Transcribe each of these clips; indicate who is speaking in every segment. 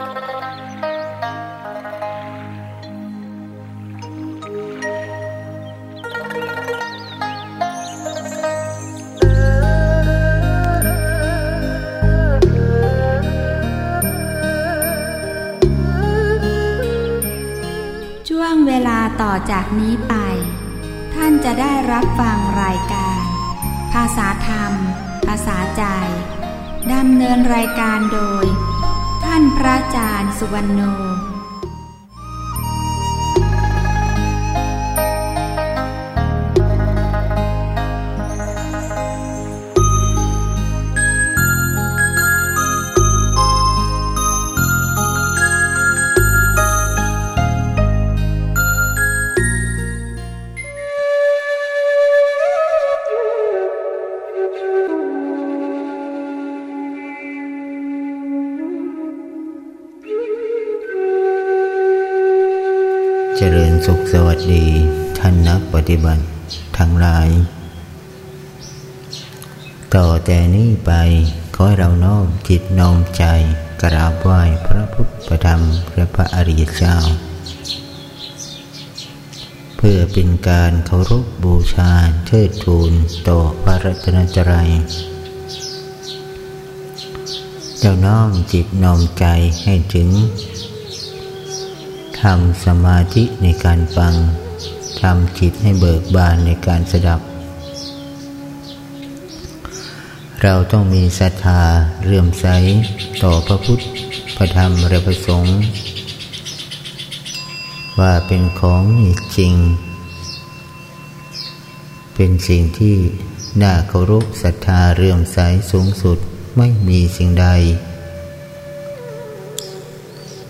Speaker 1: ช่วงเวลาต่อจากนี้ไป ท่านจะได้รับฟังรายการ ภาษาธรรม ภาษาใจดำเนินรายการโดยานพระอาจารย์สุวรรณโน
Speaker 2: ฏิบัติทั้งหลาย ต่อแต่นี้ไปขอให้เราน้อมจิตน้อมใจกราบไหว้พระพุทธธรรมและพระอริยเจ้า เพื่อเป็นการเคารพบูชาเทิดทูนต่อพระรัตนตรัยเราน้อมจิตน้อมใจให้ถึงทำสมาธิในการฟัง ทำจิตให้เบิกบานในการสดับ เราต้องมีศรัทธาเรื่มใสต่อพระพุทธ พระธรรมและพระสงฆ์ว่าเป็นของจริง เป็นสิ่งที่น่าเคารพศรัทธาเรื่มใสสูงสุดไม่มีสิ่งใด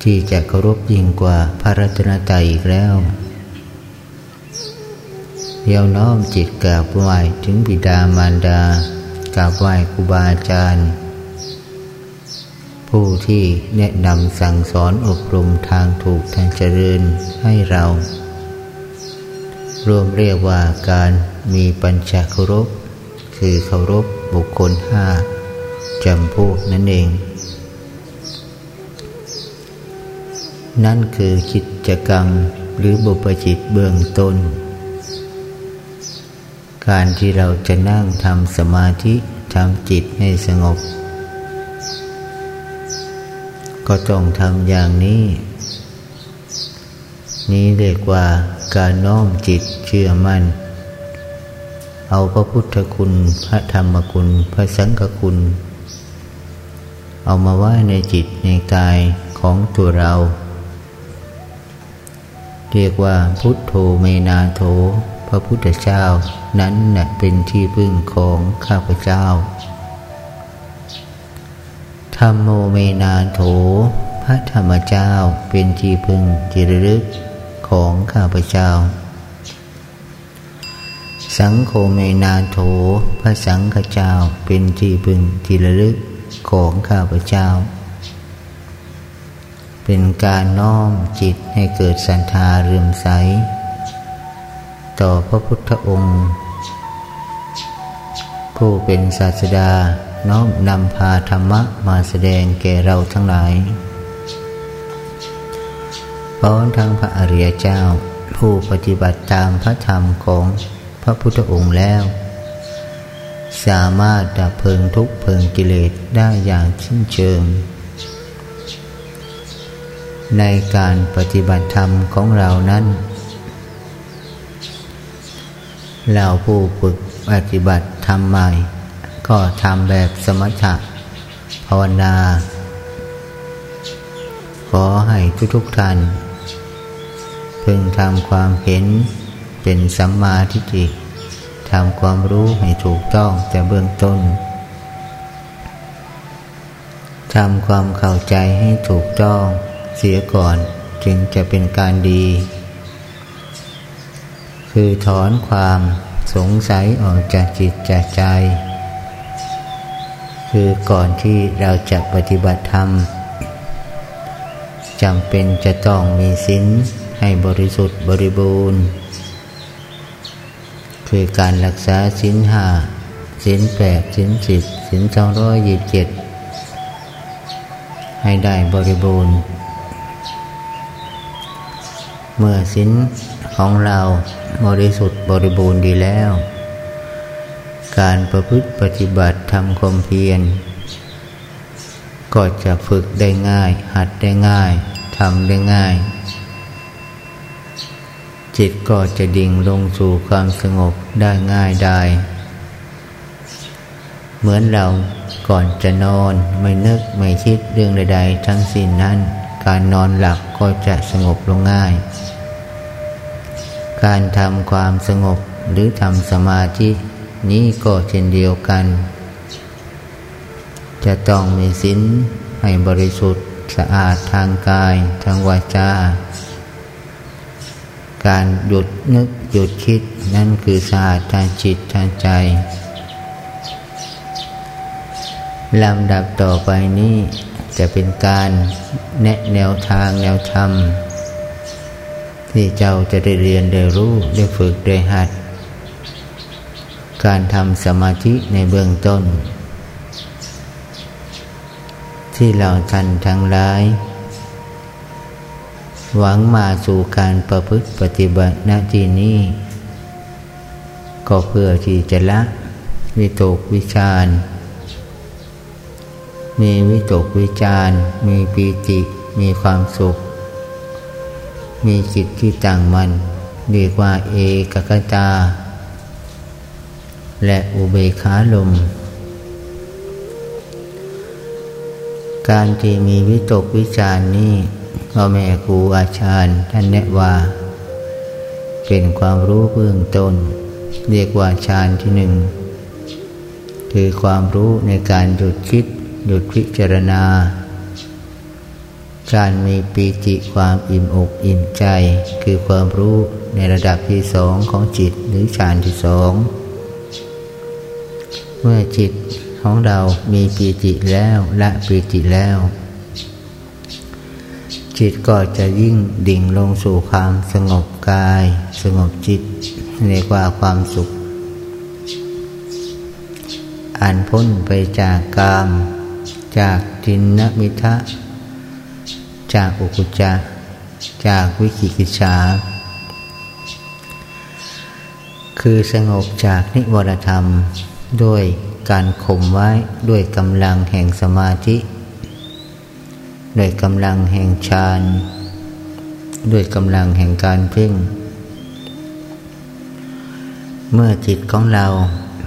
Speaker 2: ที่จะเคารพยิ่งกว่าพระรัตนตรัยอีกแล้ว เดียวน้อมจิตกราบไหว้ถึงบิดามารดากราบไหว้ครูบาอาจารย์ ผู้ที่แนะนำสั่งสอนอบรมทางถูกทางเจริญให้เรา รวมเรียกว่าการมีปัญจเคารพ คือเคารพบุคคลห้าจำพวกนั่นเอง นั่นคือกิจกรรมหรือบุปจิตเบื้องต้น การที่เราจะนั่งทำสมาธิทำจิตให้สงบ ก็ต้องทำอย่างนี้ นี้เรียกว่าการน้อมจิตเชื่อมัน่น เอาพระพุทธคุณ พระธรรมคุณ พระสังฆคุณ เอามาไว้ในจิตในกายของตัวเรา เรียกว่าพุทโธเมนาโถ พระพุทธเจ้านั้นนะเป็นที่พึ่งของข้าพเจ้าธรรมโมเมนาโถ พระธรรมเจ้าเป็นที่พึ่งจิรลึกของข้าพเจ้า สังโฆเมนาโถ พระสังฆเจ้าเป็นที่พึ่งจิรลึกของข้าพเจ้า เป็นการน้อมจิตให้เกิดศรัทธาเรื่มใส ต่อพระพุทธองค์ ผู้เป็นศาสดาน้อมนำพาธรรมะมาแสดงแก่เราทั้งหลายพร้อมทั้งพระอริยเจ้า ผู้ปฏิบัติตามพระธรรมของพระพุทธองค์แล้ว สามารถดับเพลิงทุกเพลิงกิเลสได้อย่างชิ้นเชิง ในการปฏิบัติธรรมของเรานั้น เราผู้ฝึกปฏิบัติธรรมใหม่ ก็ทำแบบสมถะภาวนา ขอให้ทุกๆท่านพึงทำความเห็นเป็นสัมมาทิฏฐิทำความรู้ให้ถูกต้องแต่เบื้องต้นทำความเข้าใจให้ถูกต้องเสียก่อนจึงจะเป็นการดี คือถอนความสงสัยออกจากจิตจากใจ คือก่อนที่เราจะปฏิบัติธรรมจำเป็นจะต้องมีสินให้บริสุทธิ์บริบูรณ์ คือการรักษาสินห้าสินแปดสินสิบสินสองร้อยยี่สิบเจ็ดให้ได้บริบูรณ์ เมื่อสินของเรา บริสุทธิ์บริบูรณ์ดีแล้ว การประพฤติปฏิบัติทำความเพียร ก็จะฝึกได้ง่าย หัดได้ง่ายทำได้ง่าย จิตก็จะดิ่งลงสู่ความสงบได้ง่ายได้ เหมือนเราก่อนจะนอนไม่นึกไม่คิดเรื่องใด ๆ ทั้งสิ้นนั้น การนอนหลับก็จะสงบลงง่าย การทำความสงบหรือทำสมาธินี้ก็เช่นเดียวกัน จะต้องมีศีลให้บริสุทธิ์สะอาดทางกายทางวาจา การหยุดนึกหยุดคิดนั่นคือสะอาดทางจิตทางใจลำดับต่อไปนี้จะเป็นการแนะแนวทางแนวธรรม ที่เจ้าจะได้เรียนได้รู้ได้ฝึกได้หัด การทำสมาธิในเบื้องต้น ที่เราท่านทั้งหลาย หวังมาสู่การประพฤติปฏิบัติหน้าที่นี้ ก็เพื่อที่จะละวิตกวิชารมีวิตกวิจารมีปีติมีความสุข มีจิตที่ตั้งมัน่นเรียกว่าเอกกตา และอุเบขาลม การที่มีวิตกวิจารนี้พ่อแม่ครูอาจารย์ท่านแนะว่า เป็นความรู้เบื้องต้น เรียกว่าฌานที่หนึ่งคือความรู้ในการหยุดคิดหยุดพิจารณา การมีปีติความอิ่มอกอิ่มใจ คือความรู้ในระดับที่สองของจิตหรือฌานที่สองเมื่อจิตของเรามีปีติแล้วละปีติแล้ว จิตก็จะยิ่งดิ่งลงสู่ความสงบกาย สงบจิตเรียกว่าความสุข อันพ้นไปจากกาม จากจินนมิทะ จากอุกุจจาจากวิกิกิจาคือสงบจากนิวรธรรมด้วยการข่มไว้ด้วยกำลังแห่งสมาธิ ด้วยกำลังแห่งฌานด้วยกำลังแห่งการเพ่ง เมื่อจิตของเรา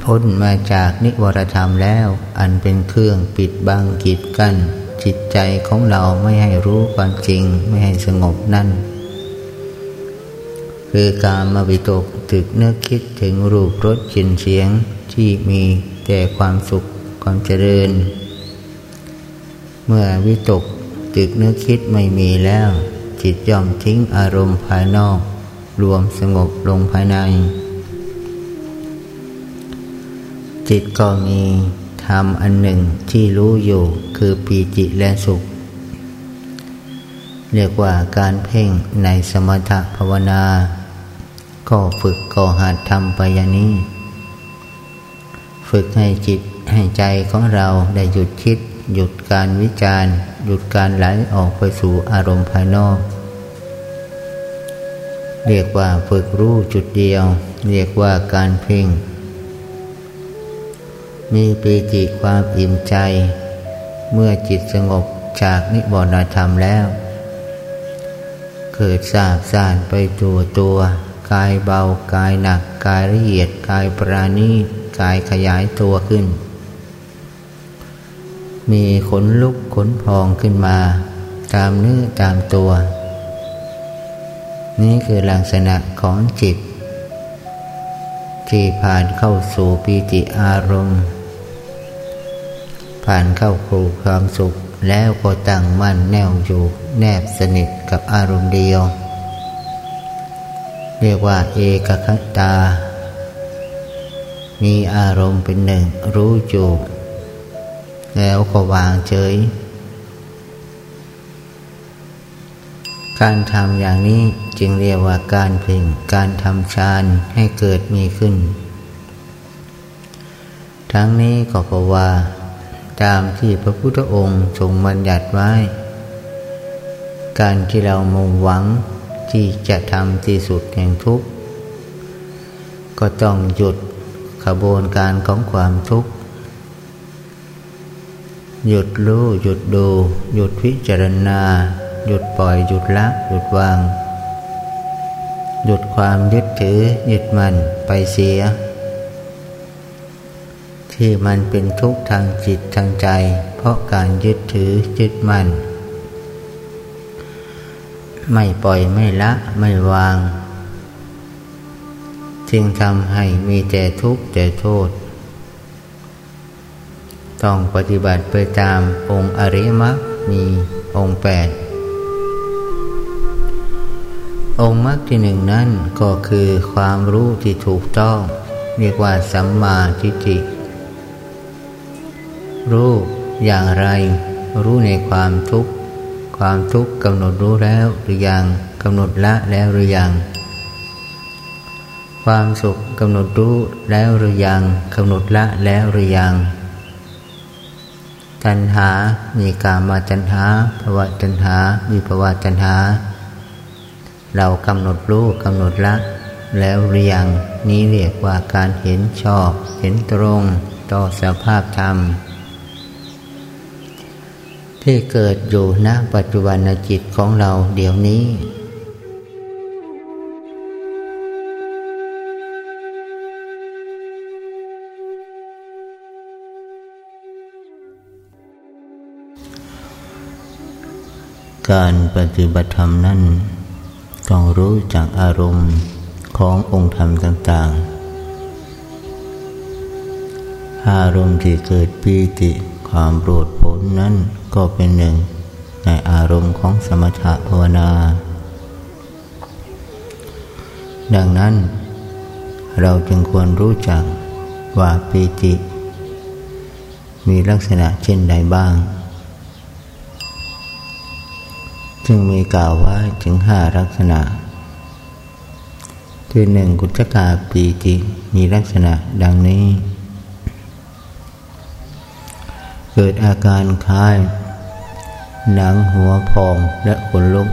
Speaker 2: พ้นมาจากนิวรธรรมแล้ว อันเป็นเครื่องปิดบังกีดกัน้น จิตใจของเราไม่ให้รู้ความจริงไม่ให้สงบนั่น คือการมาวิตกตึกเนื้อคิดถึงรูปรสกลิ่นเสียงที่มีแต่ความสุขความเจริญ เมื่อวิตกตึกเนื้อคิดไม่มีแล้ว จิตย่อมทิ้งอารมณ์ภายนอก รวมสงบลงภายใน จิตก็มี ธรรมอันหนึ่งที่รู้อยู่คือปีจิและสุข เรียกว่าการเพ่งในสมถภาวนา ก็ฝึกก่อหัดทำไปยานี้ ฝึกให้จิตให้ใจของเราได้หยุดคิด หยุดการวิจารณ์ หยุดการไหลออกไปสู่อารมณ์ภายนอก เรียกว่าฝึกรู้จุดเดียว เรียกว่าการเพ่ง มีปีติความอิ่มใจ เมื่อจิตสงบจากนิวรณธรรมแล้ว เกิดสาบสานไปตัวตัว กายเบากายหนัก กายละเอียดกายปราณีกายขยายตัวขึ้น มีขนลุกขนพองขึ้นมา ตามเนื้อตามตัว นี่คือลักษณะของจิตที่ผ่านเข้าสู่ปีติอารมณ์ ผ่านเข้าครูความสุข แล้วก็ตั้งมั่นแน่วอยู่ แนบสนิทกับอารมณ์เดียว เรียกว่าเอกคตา มีอารมณ์เป็นหนึ่งรู้อยู่ แล้วก็วางเฉย การทำอย่างนี้จึงเรียกว่าการเพ่งการทำฌานให้เกิดมีขึ้น ทั้งนี้ก็เพราะว่า ตามที่พระพุทธองค์ทรงบัญญัติไว้ การที่เรามุ่งหวังที่จะทำที่สุดแห่งทุกข์ ก็ต้องหยุดขบวนการของความทุกข์ หยุดรู้หยุดดู หยุดพิจารณา หยุดปล่อยหยุดละหยุดวาง หยุดความยึดถือยึดมันไปเสีย ที่มันเป็นทุกข์ทางจิตทางใจ เพราะการยึดถือยึดมันไม่ปล่อยไม่ละไม่วาง จึงทำให้มีแต่ทุกข์แต่โทษ ต้องปฏิบัติไปตามองค์อริมักมีองค์แปดองค์มรรคที่หนึ่งนั้นก็คือความรู้ที่ถูกต้อง เรียกว่าสัมมาทิฏฐิ รู้อย่างไร รู้ในความทุกข์ ความทุกข์กำหนดรู้แล้วหรือยังกำหนดละแล้วหรือยังความสุขกำหนดรู้แล้วหรือยังกำหนดละแล้วหรือยังตัณหา มีกามาตัณหาภาวะตัณหามีภาวะตัณหา เรากำหนดรู้กำหนดละ แล้วหรือยังนี้เรียกว่าการเห็นชอบ เห็นตรง ต่อสภาพธรรม ที่เกิดอยู่ณปัจจุบันจิตของเราเดี๋ยวนี้ การปฏิบัติธรรมนั้นต้องรู้จักอารมณ์ขององค์ธรรมต่าง ๆ อารมณ์ที่เกิดปีติความโกรธผลนั้น ก็เป็นหนึ่งในอารมณ์ของสมถะภาวนา ดังนั้น เราจึงควรรู้จักว่าปีติ มีลักษณะเช่นใดบ้างจึงมีกล่าวว่าถึงห้าลักษณะ คือหนึ่งกุจกาปีติมีลักษณะดังนี้ เกิดอาการคล้าย หนังหัวพองและขนลุก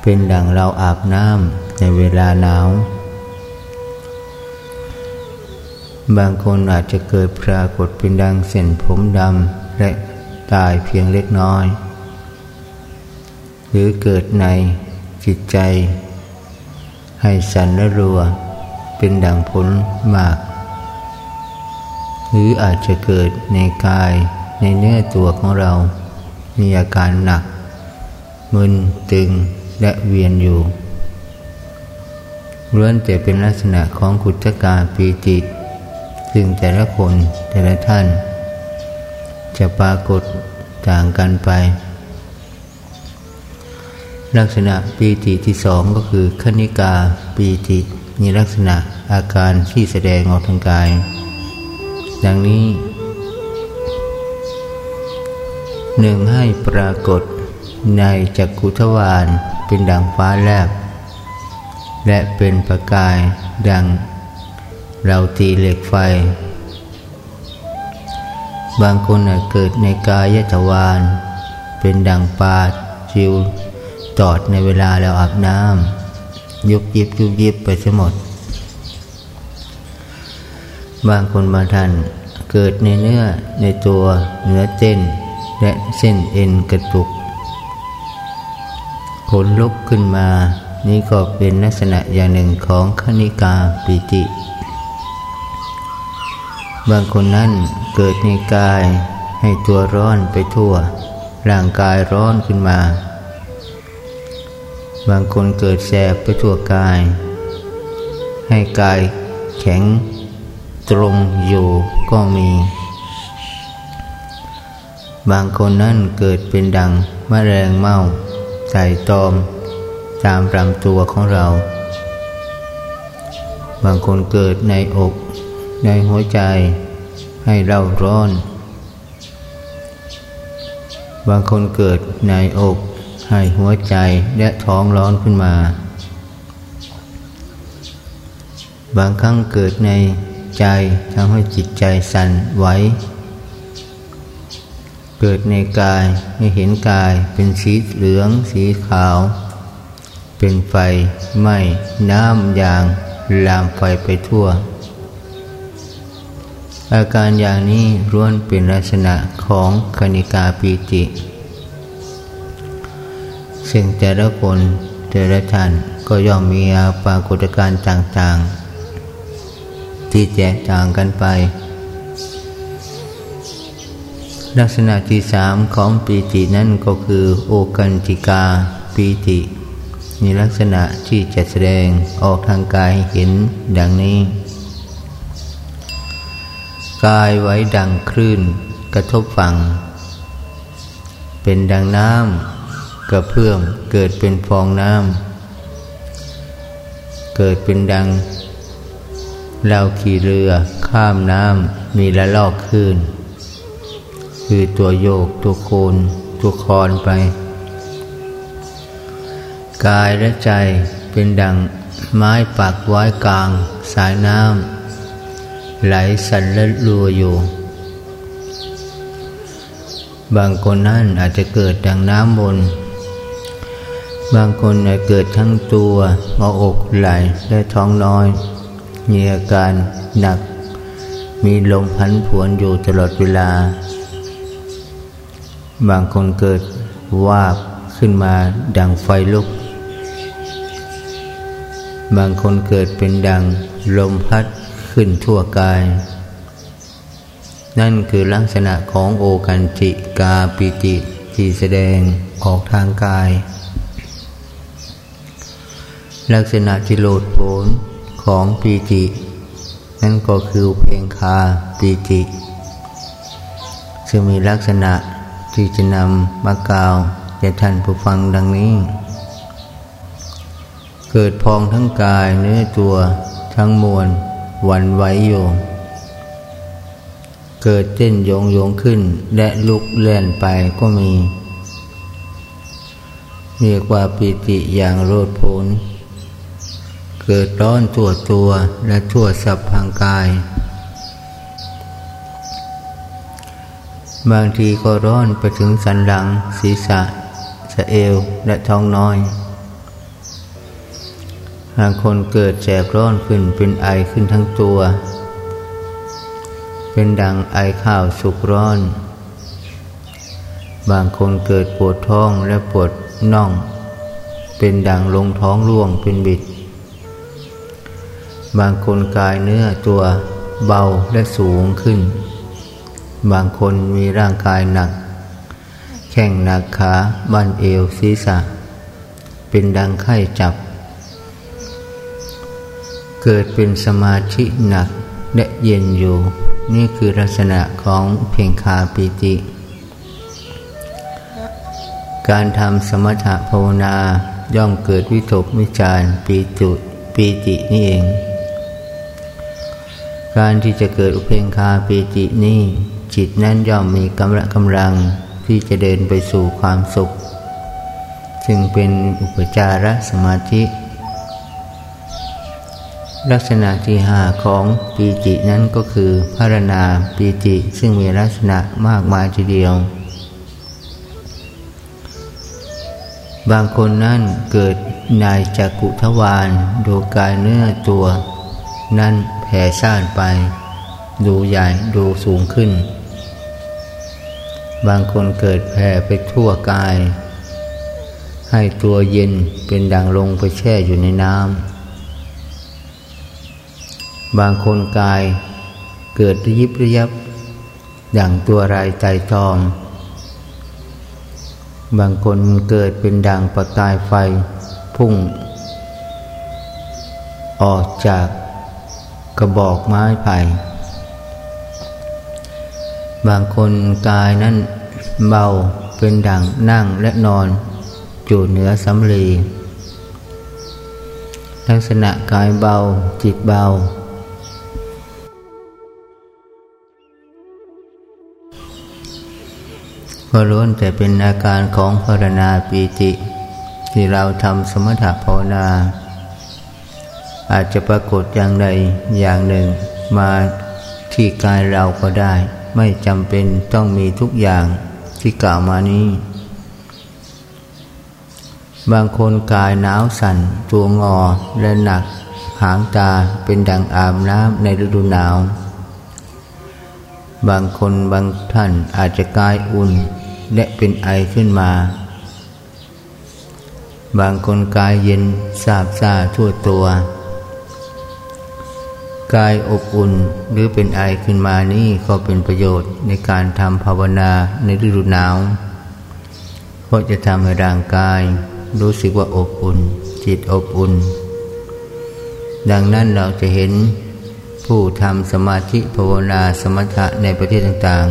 Speaker 2: เป็นดังเราอาบน้ำในเวลาหนาว บางคนอาจจะเกิดปรากฏเป็นดังเส้นผมดำและตายเพียงเล็กน้อย หรือเกิดในจิตใจ ให้สันและรัว เป็นดังผลมาก หรืออาจจะเกิดในกาย ในเนื้อตัวของเรา มีอาการหนัก มึนตึงและเวียนอยู่ล้วนแต่เป็นลักษณะของขุจกาปีติ ซึ่งแต่ละคนแต่ละท่าน จะปรากฏต่างกันไป ลักษณะปีติที่สองก็คือคณิกาปีติมีลักษณะอาการที่แสดงออกทางกาย ดังนี้ หนึ่งให้ปรากฏในจักกุทวานเป็นดังฟ้าแลบ และเป็นประกายดังเราตีเหล็กไฟ บางคนเกิดในกายทวานเป็นดังปลาจิวตอดในเวลาเราอาบน้ำยุบยิบยุบยิบไปทั้งหมด บางคนบางท่านเกิดในเนื้อในตัวเนื้อเต้น และเส้นเอ็นกระตุก ขนลุกขึ้นมา นี่ก็เป็นลักษณะอย่างหนึ่งของคณิกาปิติ บางคนนั้นเกิดในกายให้ตัวร้อนไปทั่ว ร่างกายร้อนขึ้นมา บางคนเกิดแสบไปทั่วกาย ให้กายแข็งตรงอยู่ก็มี บางคนนั่นเกิดเป็นดังมแมลงเม่าใส่ตอม ตามลำตัวของเรา บางคนเกิดในอก ในหัวใจให้เราร้อน บางคนเกิดในอกให้หัวใจและท้องร้อนขึ้นมา บางครั้งเกิดในใจทำให้จิตใจสั่นไหว เกิดในกายไม่เห็นกายเป็นสีเหลืองสีขาว เป็นไฟไหม้น้ำอย่างลามไฟไปทั่ว อาการอย่างนี้ร้วนเป็นลักษณะของคณิกาปีติ ซึ่งแต่ละคนแต่ละท่านก็ย่อมมีอาปากฏการณ์ต่างๆ ที่แตกต่างกันไป ลักษณะที่สามของปีตินั่นก็คือโอกันติกาปีติ มีลักษณะที่จะแสดงออกทางกายเห็นดังนี้ กายไว้ดังคลื่นกระทบฝั่ง เป็นดังน้ำกระเพื่อมเกิดเป็นฟองน้ำเกิดเป็นดังเราขี่เรือข้ามน้ำมีละลอกขึ้น คือตัวโยกตัวโคนตัวคอนไป กายและใจเป็นดังไม้ปักไว้กลาง สายน้ำไหลสั่นและรัวอยู่ บางคนนั่นอาจจะเกิดดังน้ำบน บางคนอาจเกิดทั้งตัวมอกไหลและท้องน้อย มีอาการหนัก มีลมพันผวนอยู่ตลอดเวลา บางคนเกิดวาบขึ้นมาดังไฟลุก บางคนเกิดเป็นดังลมพัดขึ้นทั่วกาย นั่นคือลักษณะของโอกันจิกาปิติที่แสดงออกทางกาย ลักษณะที่โลดโผนของปีติ นั่นก็คือเพลงคาปีติซึ่งมีลักษณะ ที่จะนำมากล่าวแก่ท่านผู้ฟังดังนี้ เกิดพองทั้งกายเนื้อตัวทั้งมวลวันไหวโยงเกิดเต้นโยงโยงขึ้นและลุกเล่นไปก็มี เรียกว่าปิติอย่างโรดโผนเกิดร้อนตัวตัวและทั่วสับพังกาย บางทีก็ร้อนไปถึงสันหลัง ศีรษะ สะเอว และท้องน้อยบางคนเกิดแสบร้อนขึ้นเป็นไอขึ้นทั้งตัว เป็นดังไอข้าวสุกร้อน บางคนเกิดปวดท้องและปวดน่อง เป็นดังลงท้องร่วงเป็นบิด บางคนกายเนื้อตัวเบาและสูงขึ้น บางคนมีร่างกายหนัก แข้งหนักขาบั้นเอวศีรษะ เป็นดังไข้จับ เกิดเป็นสมาธิหนักและเย็นอยู่ นี่คือลักษณะของเพ่งคาปิติ การทำสมถะภาวนาย่อมเกิดวิตกวิจารปีจุปีตินี่เอง การที่จะเกิดอุเพงคาปีตินี่ จิตนั้นย่อมมีกำลังกำลังที่จะเดินไปสู่ความสุข ซึ่งเป็นอุปจารสมาธิ ลักษณะที่หาของปีจินั้นก็คือพารณาปีจิซึ่งมีลักษณะมากมายทีเดียว บางคนนั้นเกิดนายจักุทวารดูกายเนื้อตัว นั่นแผ่ซ่านไป ดูใหญ่ดูสูงขึ้น บางคนเกิดแผ่ไปทั่วกาย ให้ตัวเย็นเป็นดังลงไปแช่อยู่ในน้ำ บางคนกายเกิดระยิบระยับอย่างตัวรายใจทองบางคนเกิดเป็นดังประกายไฟพุ่ง ออกจากกระบอกไม้ไผ่ บางคนกายนั้นเบาเป็นดั่งนั่งและนอนอยู่เหนือสำลีลักษณะกายเบาจิตเบา ก็ล้วนแต่เป็นอาการของภารณาปีติ ที่เราทำสมถะภาวนา อาจจะปรากฏอย่างใดอย่างหนึ่งมาที่กายเราก็ได้ ไม่จำเป็นต้องมีทุกอย่างที่กล่าวมานี้ บางคนกายหนาวสั่น ตัวงอและหนัก หางตาเป็นดังอาบน้ำในฤดูหนาว บางคนบางท่านอาจจะกายอุ่นและเป็นไอขึ้นมา บางคนกายเย็นสาบซ่าทั่วตัว กายอบอุ่นหรือเป็นไอขึ้นมานี่ก็เป็นประโยชน์ในการทำภาวนาในฤดูหนาว เพราะจะทำให้ร่างกายรู้สึกว่าอบอุ่น จิตอบอุ่น ดังนั้นเราจะเห็นผู้ทำสมาธิภาวนาสมถะในประเทศต่าง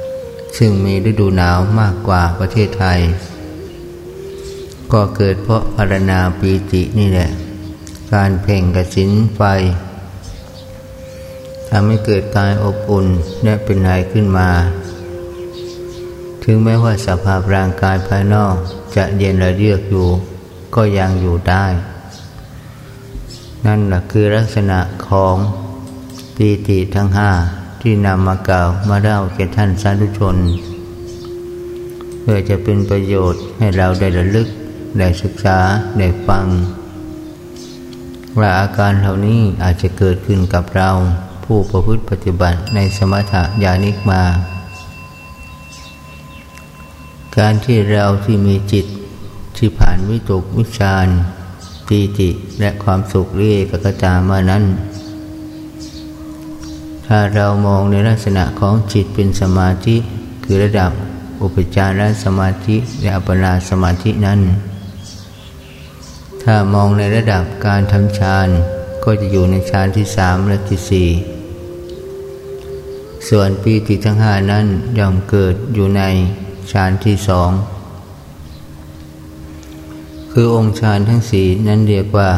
Speaker 2: ๆ ซึ่งมีฤดูหนาวมากกว่าประเทศไทย ก็เกิดเพราะพารณาปีตินี่แหละ การเพ่งกระสินไฟ ทำให้เกิดกายอบอุ่นและเป็นไหขึ้นมา ถึงแม้ว่าสภาพร่างกายภายนอกจะเย็นระเยือกอยู่ ก็ยังอยู่ได้ นั่นแหละคือลักษณะของปีติทั้งห้าที่นำมากล่าวมาเล่าแก่ท่านสาธุชน เพื่อจะเป็นประโยชน์ให้เราได้ระลึก ได้ศึกษา ได้ฟัง ว่าอาการเหล่านี้อาจจะเกิดขึ้นกับเรา ผู้ประพฤติปฏิบัติในสมถะญาณิกมา การที่เราที่มีจิตที่ผ่านวิตกวิจารปีติและความสุขเรียกกตามานั้น ถ้าเรามองในลักษณะของจิตเป็นสมาธิคือระดับอุปจารสมาธิและอัปปนาสมาธินั้น ถ้ามองในระดับการทำฌานก็จะอยู่ในฌานที่สามและที่สี่ ส่วนปีติทั้งห้านั้นย่อมเกิดอยู่ในฌานที่สอง คือองค์ฌานทั้งสี่นั้นเรียกว่า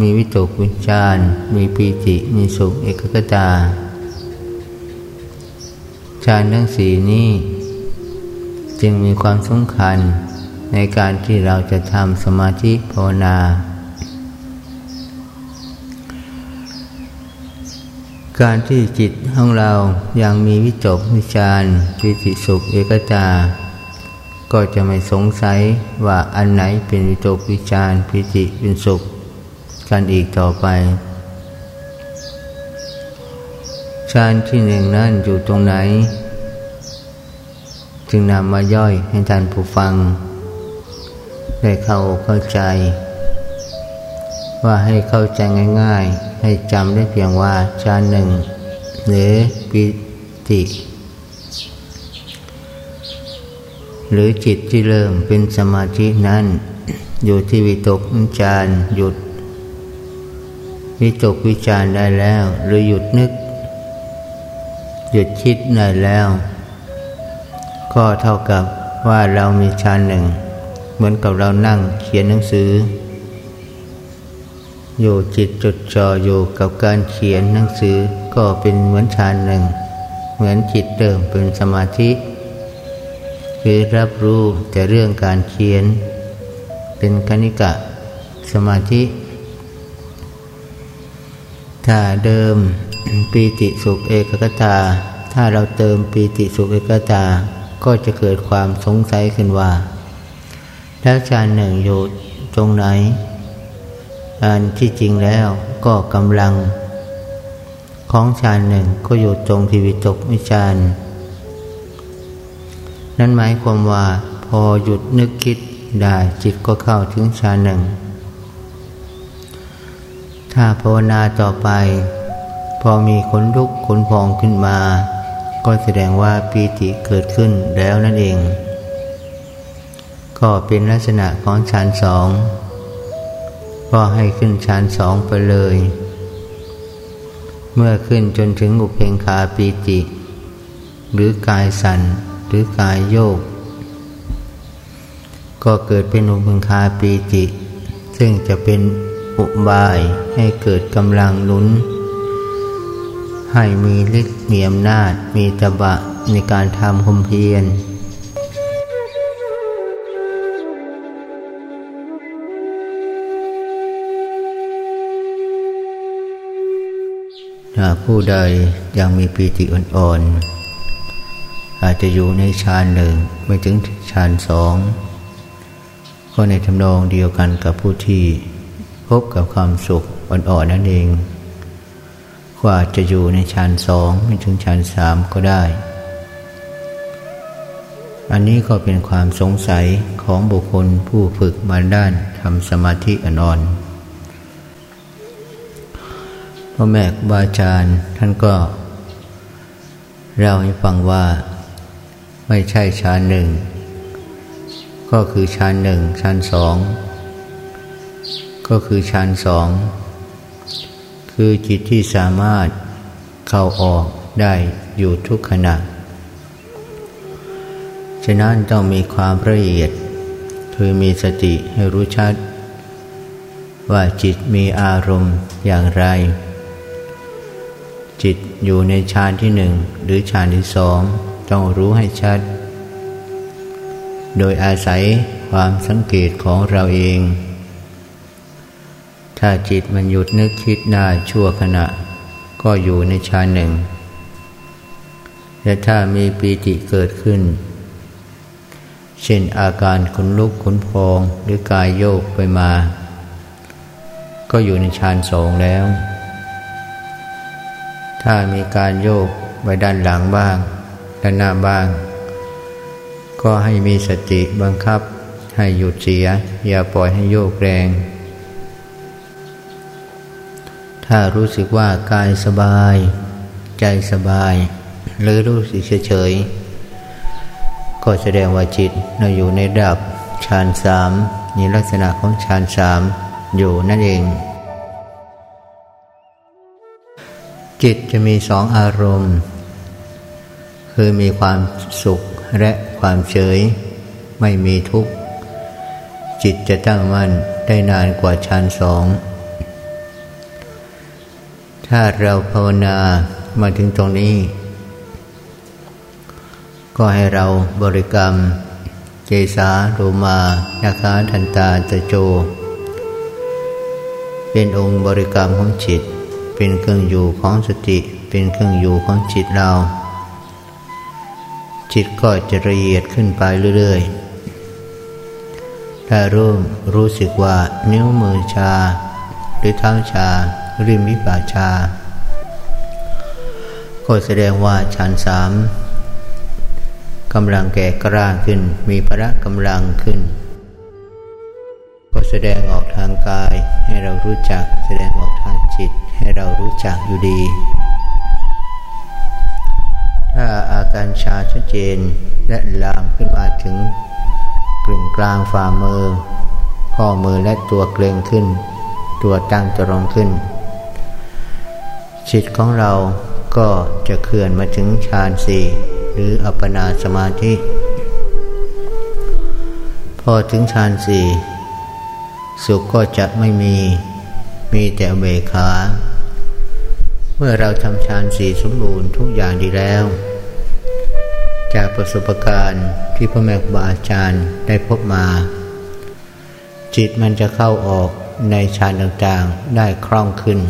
Speaker 2: มีวิตกวิจารมีปีติ มีสุขเอกกตาฌานทั้งสี่นี้ จึงมีความสำคัญในการที่เราจะทำสมาธิภาวนา การที่จิตของเรายังมีวิจกวิจารปีติสุขเอกตา ก็จะไม่สงสัยว่าอันไหนเป็นวิตกวิจารพิจิเป็นสุข กันอีกต่อไปฌานที่หนึ่งนั้นอยู่ตรงไหน จึงนำมาย่อยให้ท่านผู้ฟัง ได้เข้าเข้าใจ ว่าให้เข้าใจง่าย ๆ ให้จำได้เพียงว่าฌานหนึ่งหรือปิติ หรือจิตที่เริ่มเป็นสมาธินั้น อยู่ที่วิตกวิจารหยุด วิตกวิจารได้แล้ว หรือหยุดนึก หยุดคิดได้แล้ว ก็เท่ากับว่าเรามีฌานหนึ่ง เหมือนกับเรานั่งเขียนหนังสือ อยู่จิตจดจ่ออยู่กับการเขียนหนังสือก็เป็นเหมือนฌานหนึ่ง เหมือนจิตเดิมเป็นสมาธิ คือรับรู้แต่เรื่องการเขียน เป็นคณิกะสมาธิ ถ้าเดิมปีติสุขเอกกตา ถ้าเราเติมปีติสุขเอกตา ก็จะเกิดความสงสัยขึ้นว่า แล้วฌานหนึ่งอยู่ตรงไหน อันที่จริงแล้วก็กำลัง ของฌานหนึ่งก็อยู่ตรงที่วิตกวิจารนั่นหมายความว่าพอหยุดนึกคิดได้จิตก็เข้าถึงฌานหนึ่ง ถ้าภาวนาต่อไป พอมีขนลุกขนพองขึ้นมา ก็แสดงว่าปีติเกิดขึ้นแล้วนั่นเอง ก็เป็นลักษณะของฌานสอง ก็ให้ขึ้นฌานสองไปเลย เมื่อขึ้นจนถึงอุเพงคาปีติ หรือกายสัน่นหรือกายโยก ก็เกิดเป็นอุบังคาปีติ ซึ่งจะเป็นอุบายให้เกิดกำลังนุนให้มีฤทธิ์มีอำนาจมีตบะในการทำคมเพียร ถ้าผู้ใดยังมีปีติอ่อนๆอาจจะอยู่ในฌานหนึ่งไม่ถึงฌานสองก็ในทำนองเดียวกันกับผู้ที่พบกับความสุขอ่อนๆนั่นเองก็อาจจะอยู่ในฌานสองไม่ถึงฌานสามก็ได้ อันนี้ก็เป็นความสงสัยของบุคคลผู้ฝึกมาด้านทำสมาธิอ่อน พ่อแม่บาอาจารย์ท่านก็เล่าให้ฟังว่าไม่ใช่ฌานหนึ่ง ก็คือฌานหนึ่งฌานสองก็คือฌานสองคือจิตที่สามารถเข้าออกได้อยู่ทุกขณะ ฉะนั้นต้องมีความละเอียด คือมีสติให้รู้ชัด ว่าจิตมีอารมณ์อย่างไร จิตอยู่ในฌานที่หนึ่งหรือฌานที่สองต้องรู้ให้ชัด โดยอาศัยความสังเกตของเราเอง ถ้าจิตมันหยุดนึกคิดได้ชั่วขณะ ก็อยู่ในฌานหนึ่งและถ้ามีปีติเกิดขึ้น เช่นอาการขนลุกขนพองหรือกายโยกไปมา ก็อยู่ในฌานสองแล้ว ถ้ามีการโยกไปด้านหลังบ้าง ด้านหน้าบ้าง ก็ให้มีสติบังคับให้หยุดเสีย อย่าปล่อยให้โยกแรง ถ้ารู้สึกว่ากายสบาย ใจสบาย หรือรู้สึกเฉยๆก็แสดงว่าจิตเราอยู่ในดับฌานสามมีลักษณะของฌานสามอยู่นั่นเอง จิตจะมีสองอารมณ์ คือมีความสุขและความเฉย ไม่มีทุกข์ จิตจะตั้งมั่นได้นานกว่าฌานสอง ถ้าเราภาวนามาถึงตรงนี้ ก็ให้เราบริกรรม เจสาโรมานาคาทันตาตะโจ เป็นองค์บริกรรมของจิต เป็นเครื่องอยู่ของสติ เป็นเครื่องอยู่ของจิตเรา จิตก็จะละเอียดขึ้นไปเรื่อยๆ ถ้าเริ่มรู้สึกว่านิ้วมือชา หรือเท้าชา ริมวิบาชา ก็แสดงว่าชั้นสามกำลังแก่กล้าขึ้น มีพละกำลังขึ้น ก็แสดงออกทางกายให้เรารู้จักแสดงออกทางจิต ให้เรารู้จักอยู่ดี ถ้าอาการชาชัดเจนและลามขึ้นมาถึงกลึงกลางฝ่ามือ ข้อมือและตัวเกรงขึ้น ตัวตั้งตรองขึ้นจิตของเราก็จะเคลื่อนมาถึงฌานสี่หรืออัปปนาสมาธิ พอถึงฌานสี่สุขก็จะไม่มี มีแต่เบขา เมื่อเราทำฌานสี่สมบูรณ์ทุกอย่างดีแล้ว จากประสบการณ์ที่พ่อแม่ครูบาอาจารย์ได้พบมา จิตมันจะเข้าออกในฌานต่างๆได้คล่องขึ้น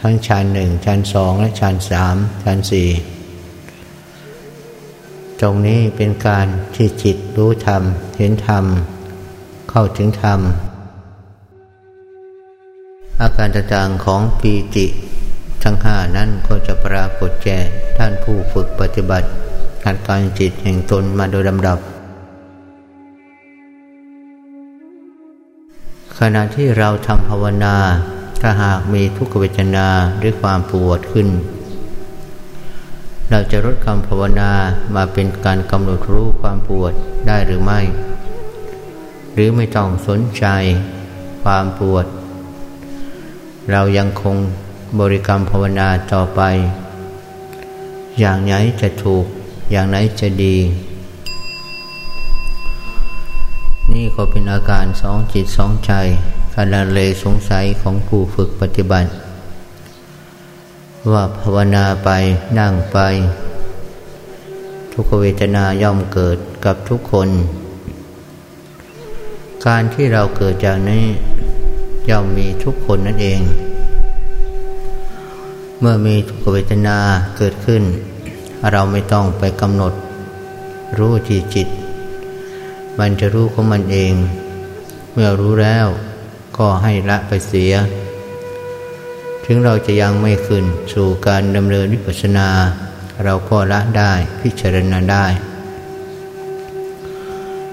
Speaker 2: ทั้งฌานหนึ่งฌานสองและฌานสามฌานสี่ตรงนี้เป็นการที่จิตรู้ธรรม เห็นธรรม เข้าถึงธรรม อาการต่างๆของปีติทั้งห้านั้นก็จะปรากฏแก่ท่านผู้ฝึกปฏิบัติหัดการจิตแห่งตนมาโดยลำดับ ขณะที่เราทำภาวนา ถ้าหากมีทุกขเวทนาด้วยความปวดขึ้น เราจะลดคำภาวนามาเป็นการกำหนดรู้ความปวดได้หรือไม่ หรือไม่ต้องสนใจ ความปวด เรายังคงบริกรรมภาวนาต่อไป อย่างไหนจะถูก อย่างไหนจะดี นี่ก็เป็นอาการสองจิตสองใจขณะเลสงสัยของผู้ฝึกปฏิบัติ ว่าภาวนาไปนั่งไป ทุกเวทนาย่อมเกิดกับทุกคน การที่เราเกิดจากนี้ ย่อมมีทุกคนนั่นเอง เมื่อมีทุกขเวทนาเกิดขึ้น เราไม่ต้องไปกำหนด รู้ที่จิต มันจะรู้ของมันเอง เมื่อรู้แล้วก็ให้ละไปเสีย ถึงเราจะยังไม่ขึ้นสู่การดำเนินวิปัสสนา เราก็ละได้พิจารณาได้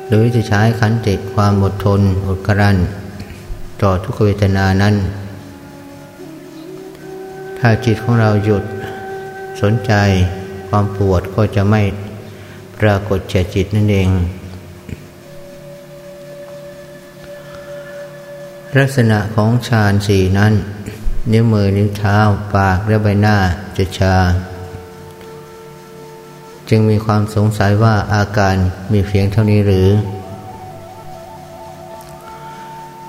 Speaker 2: หรือจะใช้ขันติความอดทนอดกรัน ต่อทุกเวทนานั้น ถ้าจิตของเราหยุดสนใจความปวดก็จะไม่ปรากฏแก่จิตนั่นเอง ลักษณะของฌานสี่นั้น นิ้วมือนิ้วเท้าปากและใบหน้าจะชา จึงมีความสงสัยว่าอาการมีเพียงเท่านี้หรือ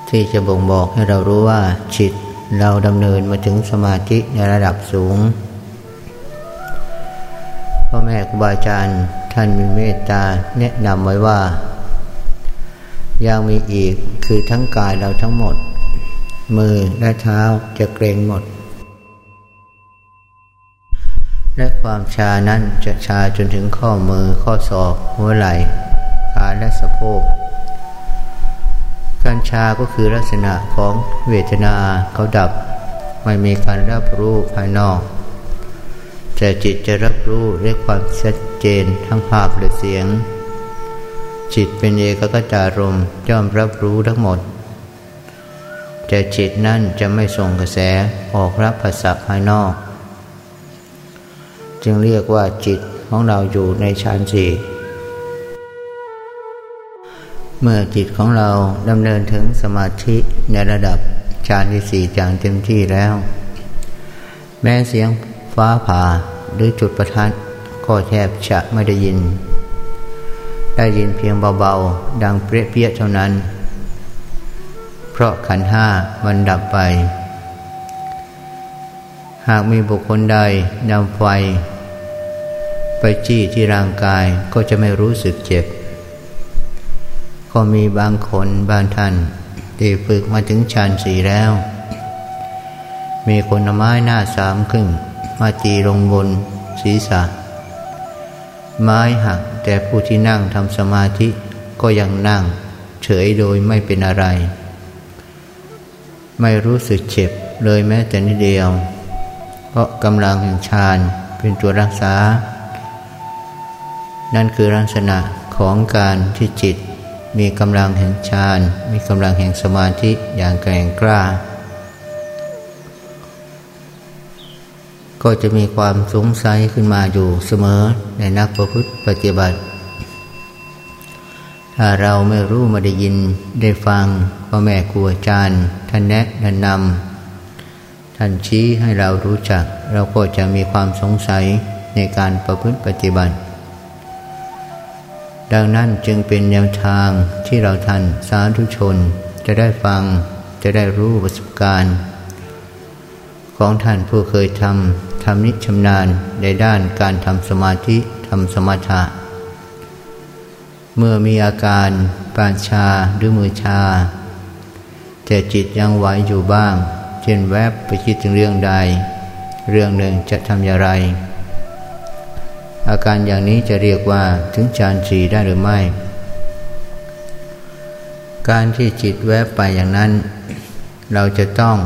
Speaker 2: ที่จะบ่งบอกให้เรารู้ว่าจิตเราดำเนินมาถึงสมาธิในระดับสูงพ่อแม่ครูบาอาจารย์ท่านมีเมตตาแนะนำไว้ว่า ยังมีอีกคือทั้งกายเราทั้งหมด มือและเท้าจะเกรงหมด และความชานั้นจะชาจนถึงข้อมือข้อศอกหัวไหล่ขาและสะโพก การชาก็คือลักษณะของเวทนาเขาดับ ไม่มีการรับรู้ภายนอก แต่จิตจะรับรู้ด้วยความชัดเจนทั้งภาพและเสียง จิตเป็นเอกกตารมย่อมรับรู้ทั้งหมด แต่จิตนั่นจะไม่ส่งกระแสออกรับภาษาภายนอก จึงเรียกว่าจิตของเราอยู่ในฌานสี่ เมื่อจิตของเราดำเนินถึงสมาธิในระดับฌานที่สี่อย่างเต็มที่แล้ว แม้เสียงฟ้าผ่าหรือจุดประทัดก็แทบจะไม่ได้ยิน ได้ยินเพียงเบาๆ ดังเปรี้ยเปียเท่านั้น เพราะขันห้ามันดับไป หากมีบุคคลใดนำไฟ ไปจี้ที่ร่างกายก็จะไม่รู้สึกเจ็บ ก็มีบางคนบางท่านที่ฝึกมาถึงชั้นสี่แล้ว มีคนไม้หน้าสามครึ่ง มาตีลงบนศีรษะ ไม้หักแต่ผู้ที่นั่งทำสมาธิก็ยังนั่ง เฉยโดยไม่เป็นอะไร ไม่รู้สึกเจ็บเลยแม้แต่นิดเดียว เพราะกำลังแห่งฌานเป็นตัวรักษา นั่นคือลักษณะของการที่จิต มีกำลังแห่งฌาน มีกำลังแห่งสมาธิอย่างแกร่งกล้า ก็จะมีความสงสัยขึ้นมาอยู่เสมอในนักประพฤติปฏิบัติ ถ้าเราไม่รู้มาได้ยินได้ฟังพ่อแม่ครูอาจารย์ท่านแนะแนะนำท่านชี้ให้เรารู้จัก เราก็จะมีความสงสัยในการประพฤติปฏิบัติ ดังนั้นจึงเป็นแนวทางที่เราท่านสาธุชน จะได้ฟังจะได้รู้ประสบการณ์ ของท่านผู้เคยทำทำนิชำนาญในด้านการทำสมาธิทำสมถะ เมื่อมีอาการปานชาหรือมือชา แต่จิตยังไหวอยู่บ้าง เช่นแวบไปคิดถึงเรื่องใด เรื่องหนึ่งจะทำอย่างไร อาการอย่างนี้จะเรียกว่าถึงฌานสีได้หรือไม่ การที่จิตแวบไปอย่างนั้น เราจะต้อง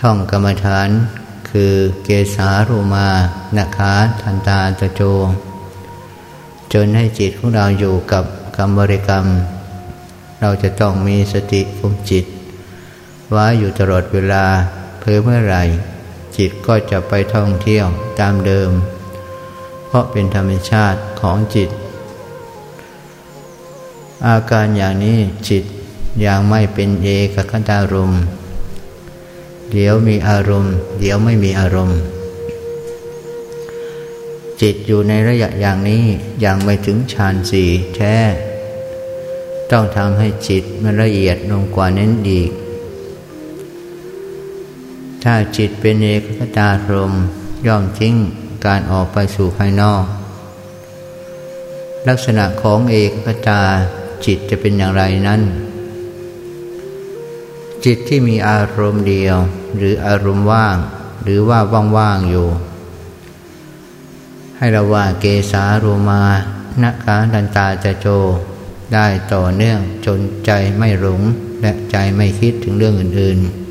Speaker 2: ท่องกรรมฐาน คือเกสารูมานาคาทันตาตะโจ จนให้จิตของเราอยู่กับกรรมบริกรรม เราจะต้องมีสติคุมจิตไว้อยู่ตลอดเวลาเพื่อเมื่อไรจิตก็จะไปท่องเที่ยวตามเดิม เพราะเป็นธรรมชาติของจิต อาการอย่างนี้จิตยังไม่เป็นเอกคตารมณ์เดี๋ยวมีอารมณ์ เดี๋ยวไม่มีอารมณ์ จิตอยู่ในระยะอย่างนี้ยังไม่ถึงฌานสี่แท้ ต้องทำให้จิตมันละเอียดลงกว่านั้นอีก ถ้าจิตเป็นเอกตารมย่อมทิ้ง การออกไปสู่ภายนอก ลักษณะของเอกตาจิตจะเป็นอย่างไรนั้น จิตที่มีอารมณ์เดียว หรืออารมณ์ว่าง หรือว่าว่างๆอยู่ ให้เราว่าเกสาโรมานาคาดันตาจะโจ ได้ต่อเนื่องจนใจไม่หลงและใจไม่คิดถึงเรื่องอื่นๆ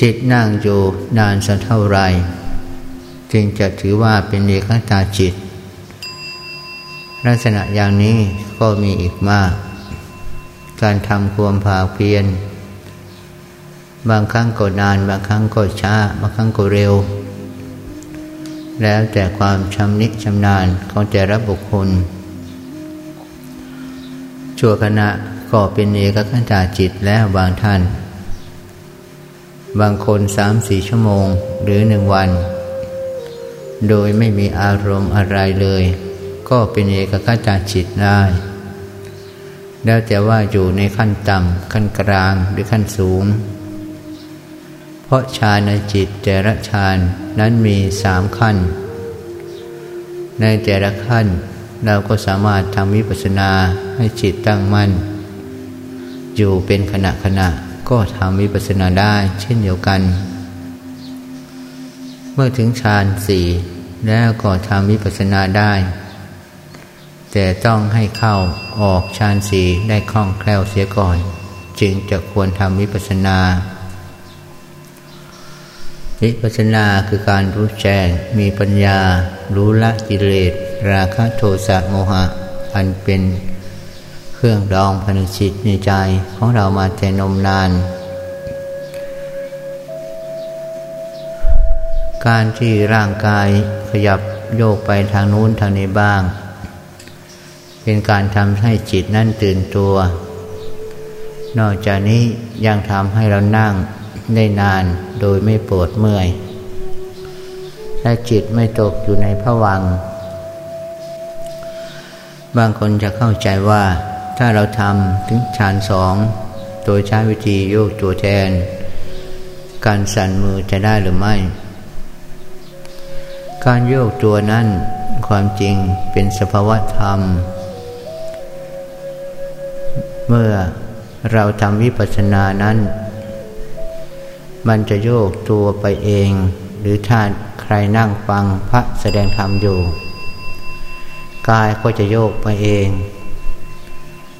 Speaker 2: จิตนั่งอยู่นานสักเท่าไร จึงจะถือว่าเป็นเอกตาจิต ลักษณะอย่างนี้ก็มีอีกมาก การทำความภาเพียร บางครั้งก็นาน บางครั้งก็ช้า บางครั้งก็เร็ว แล้วแต่ความชำนิชำนาญของแต่ละบุคคล ชั่วขณะก็เป็นเอกคตาจิตแล้วบางท่าน บางคนสามสี่ชั่วโมงหรือหนึ่งวัน โดยไม่มีอารมณ์อะไรเลย ก็เป็นเอกคตาจิตได้ แล้วแต่ว่าอยู่ในขั้นต่ำขั้นกลางหรือขั้นสูง เพราะฌานในจิตแต่ละฌานนั้นมีสามขั้น ในแต่ละขั้นเราก็สามารถทำวิปัสสนาให้จิตตั้งมั่น อยู่เป็นขณะขณะ ก็ทำวิปัสสนาได้เช่นเดียวกัน เมื่อถึงฌานสี่แล้วก็ทำวิปัสสนาได้ แต่ต้องให้เข้าออกฌานสี่ได้คล่องแคล่วเสียก่อน จึงจะควรทำวิปัสสนาวิปัสสนาคือการรู้แจ้งมีปัญญา รู้ละกิเลส ราคะโทสะโมหะ อันเป็น เครื่องดองภายในจิตในใจของเรามาแต่นมนาน การที่ร่างกายขยับโยกไปทางนู้นทางนี้บ้าง เป็นการทำให้จิตนั่นตื่นตัว นอกจากนี้ยังทำให้เรานั่งได้นานโดยไม่ปวดเมื่อย และจิตไม่ตกอยู่ในผวัง บางคนจะเข้าใจว่า ถ้าเราทำถึงฌานสองโดยใช้วิธีโยกตัวแทน การสั่นมือจะได้หรือไม่ การโยกตัวนั้นความจริงเป็นสภาวะธรรม เมื่อเราทำวิปัสสนานั้น มันจะโยกตัวไปเอง หรือถ้าใครนั่งฟังพระแสดงธรรมอยู่ กายก็จะโยกไปเอง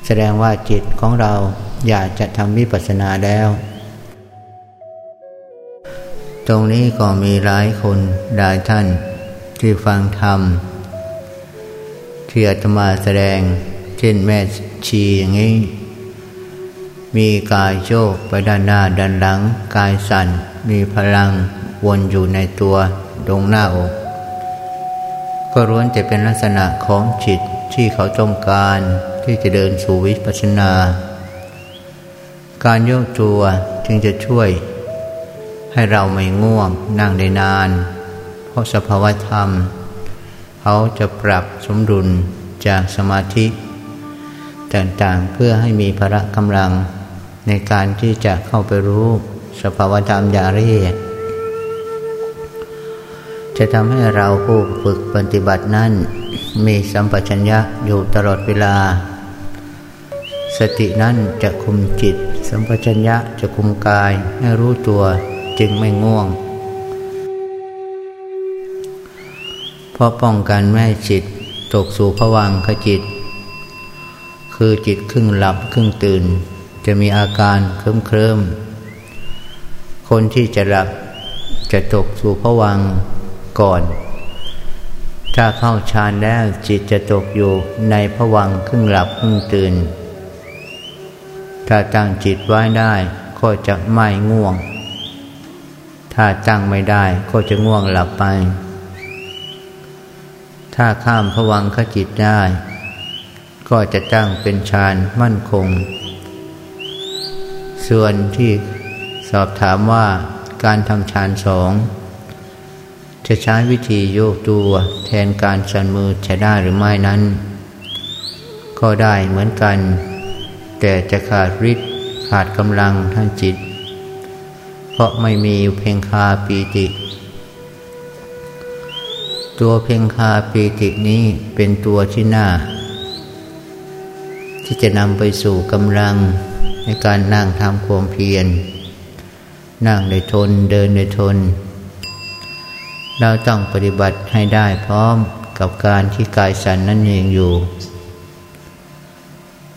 Speaker 2: แสดงว่าจิตของเราอยากจะทำวิปัสสนาแล้ว ตรงนี้ก็มีหลายคนหลายท่านที่ฟังธรรมที่อาตมาแสดง เช่นแม่ชีอย่างนี้ มีกายโยกไปด้านหน้าด้านหลัง กายสั่น มีพลังวนอยู่ในตัวตรงหน้าอกก็ร้วนจะเป็นลักษณะของจิตที่เขาต้องการ ที่จะเดินสู่วิปัสสนา การโยกตัวจึงจะช่วย ให้เราไม่ง่วงนั่งได้นาน เพราะสภาวธรรม เขาจะปรับสมดุลจากสมาธิ ต่างๆเพื่อให้มีพละกำลังในการที่จะเข้าไปรู้สภาวธรรมอย่างละเอียดจะทำให้เราผู้ฝึกปฏิบัตินั้น มีสัมปชัญญะอยู่ตลอดเวลา สตินั้นจะคุมจิต สัมปชัญญะจะคุมกายให้รู้ตัวจึงไม่ง่วง เพราะป้องกันไม่ให้จิตตกสู่ผวังขจิต คือจิตครึ่งหลับครึ่งตื่น จะมีอาการเคลิ้มเคลิมคนที่จะหลับจะตกสู่ผวังก่อน ถ้าเข้าฌานแล้วจิตจะตกอยู่ในผวังครึ่งหลับครึ่งตื่น ถ้าตั้งจิตไว้ได้ ก็จะไม่ง่วง ถ้าตั้งไม่ได้ก็จะง่วงหลับไป ถ้าข้ามผวังขจิตได้ ก็จะตั้งเป็นฌานมั่นคง ส่วนที่สอบถามว่าการทำฌานสองจะใช้วิธีโยกตัวแทนการสั่นมือจะได้หรือไม่นั้น ก็ได้เหมือนกัน แต่จะขาดฤทธิ์ขาดกำลังทางจิต เพราะไม่มีเพ่งคาปีติ ตัวเพ่งคาปีตินี้เป็นตัวที่หน่าที่จะนำไปสู่กำลังในการนั่งทำความเพียร นั่งในทนเดินในทน เราต้องปฏิบัติให้ได้พร้อมกับการที่กายสันนั่นเองอยู่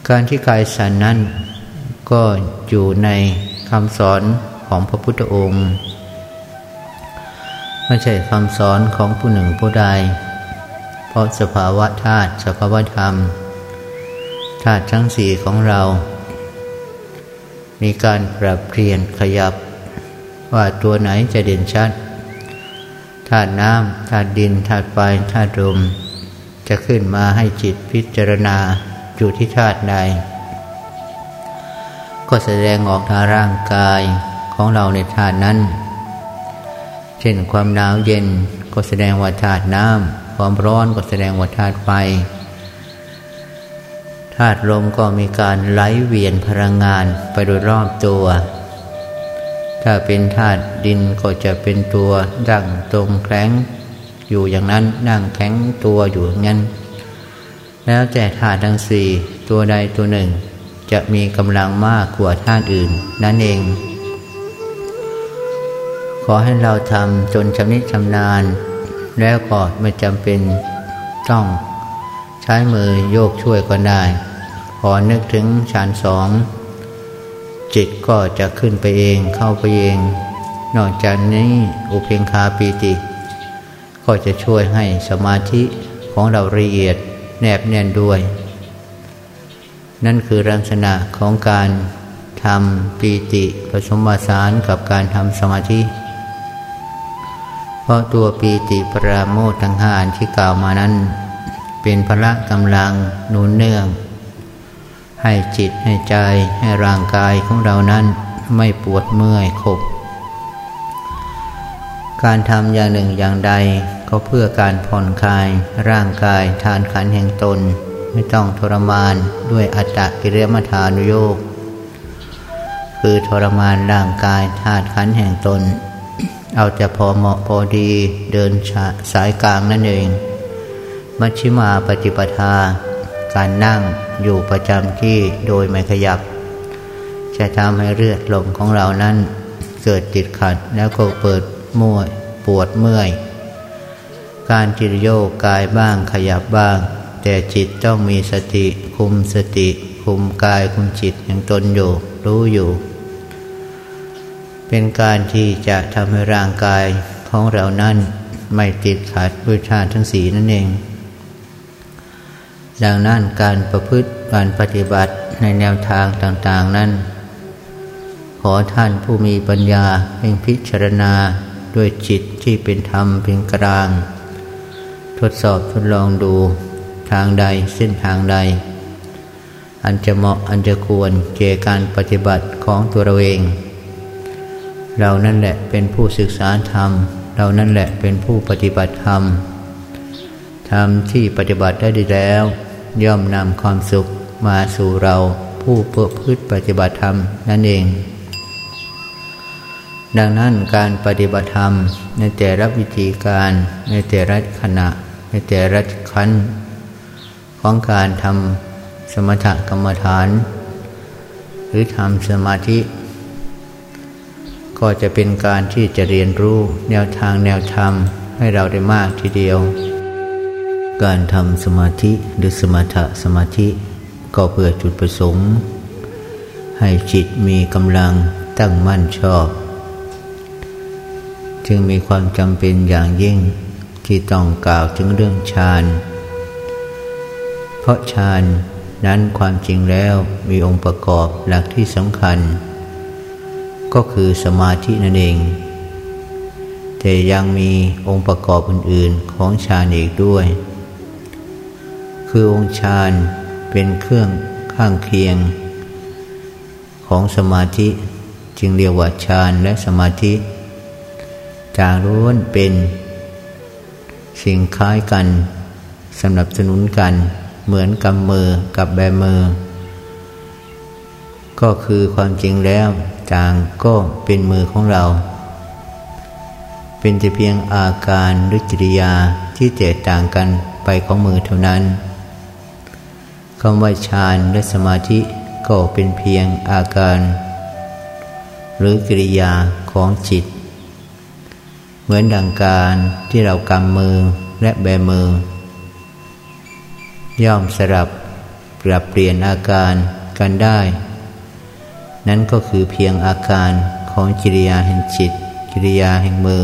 Speaker 2: การที่กายสันนั้นก็อยู่ในคำสอนของพระพุทธองค์ ไม่ใช่คำสอนของผู้หนึ่งผู้ใด เพราะสภาวะธาตุสภาวะธรรมธาตุทั้งสี่ของเรา มีการปรับเปลี่ยนขยับว่าตัวไหนจะเด่นชัดธาตุน้ำธาตุดินธาตุไฟธาตุลมจะขึ้นมาให้จิตพิจารณา อยู่ที่ธาตุใด ก็แสดงออกทางร่างกายของเราในธาตุนั้น เช่นความหนาวเย็นก็แสดงว่าธาตุน้ำความร้อนก็แสดงว่าธาตุไฟธาตุลมก็มีการไหลเวียนพลังงานไปโดยรอบตัว ถ้าเป็นธาตุดินก็จะเป็นตัวดั่งตรงแข็งอยู่อย่างนั้นนั่งแข็งตัวอยู่อย่างนั้น แล้วแต่ธาตุทั้งสี่ตัวใดตัวหนึ่ง จะมีกำลังมากกว่าธาตุอื่น นั่นเอง ขอให้เราทำจนชำนิชำนาญ แล้วก็ไม่จำเป็นต้องใช้มือโยกช่วยก็ได้ พอนึกถึงฌานสอง จิตก็จะขึ้นไปเองเข้าไปเอง นอกจากนี้อุเพงคาปีติ ก็จะช่วยให้สมาธิของเราละเอียด แนบแน่นด้วย นั่นคือลักษณะของการทำปีติผสมผสานกับการทำสมาธิ เพราะตัวปีติปราโมททั้งห้าที่กล่าวมานั้น เป็นพละกำลังหนุนเนื่อง ให้จิตให้ใจให้ร่างกายของเรานั้นไม่ปวดเมื่อยขบ การทำอย่างหนึ่งอย่างใดก็เพื่อการผ่อนคลายร่างกายทานขันแห่งตน ไม่ต้องทรมานด้วยอัตตกิริยมทานุโยกคือทรมานร่างกายธาตุขันแห่งตน เอาจะพอเหมาะพอดีเดินสายกลางนั่นเอง มัชชิมาปฏิปทา การนั่งอยู่ประจำที่โดยไม่ขยับ จะทำให้เลือดลมของเรานั้น เกิดติดขัดแล้วก็เปิดมั่วปวดเมื่อย การจิตโยกกายบ้างขยับบ้าง แต่จิตต้องมีสติ คุมสติ คุมกายคุมจิตอย่างตนอยู่ รู้อยู่ เป็นการที่จะทำให้ร่างกายของเรานั้นไม่ติดขัดด้วยชาติทั้งสีนั่นเอง ดังนั้นการประพฤติการปฏิบัติในแนวทางต่างๆนั้น ขอท่านผู้มีปัญญาเพ่งพิจารณาด้วยจิตที่เป็นธรรมเป็นกลาง ทดสอบทดลองดูทางใดเส้นทางใด อันจะเหมาะอันจะควรเก่การปฏิบัติของตัวเราเอง เรานั่นแหละเป็นผู้ศึกษาธรรม เรานั่นแหละเป็นผู้ปฏิบัติธรรมธรรมที่ปฏิบัติได้ดีแล้ว ย่อมนำความสุขมาสู่เราผู้เพื่อพืชปฏิบัติธรรมนั่นเอง ดังนั้นการปฏิบัติธรรมในแต่ละวิธีการในแต่ละขณะ ในแต่ละขั้นของการทำสมถกรรมฐาน หรือทำสมาธิ ก็จะเป็นการที่จะเรียนรู้แนวทางแนวธรรมให้เราได้มากทีเดียว การทำสมาธิหรือสมถะสมาธิ ก็เพื่อจุดประสงค์ ให้จิตมีกำลังตั้งมั่นชอบ จึงมีความจำเป็นอย่างยิ่ง ที่ต้องกล่าวถึงเรื่องฌาน เพราะฌานนั้นความจริงแล้วมีองค์ประกอบหลักที่สำคัญ ก็คือสมาธินั่นเอง แต่ยังมีองค์ประกอบอื่น ๆ ของฌานอีกด้วย คือองค์ฌานเป็นเครื่องข้างเคียง ของสมาธิจึงเรียกว่าฌานและสมาธิจางล้วนเป็น สิ่งคล้ายกันสำหรับสนุนกัน เหมือนกำมือกับแบมือ ก็คือความจริงแล้วจางก็เป็นมือของเรา เป็นแต่เพียงอาการหรือกิริยาที่แตกต่างกันไปของมือเท่านั้นคำว่าฌานและสมาธิก็เป็นเพียงอาการ หรือกิริยาของจิต เหมือนดังการที่เรากำมือและแบมือ ย่อมสลับปรับเปลี่ยนอาการกันได้ นั่นก็คือเพียงอาการของกิริยาแห่งจิต กิริยาแห่งมือ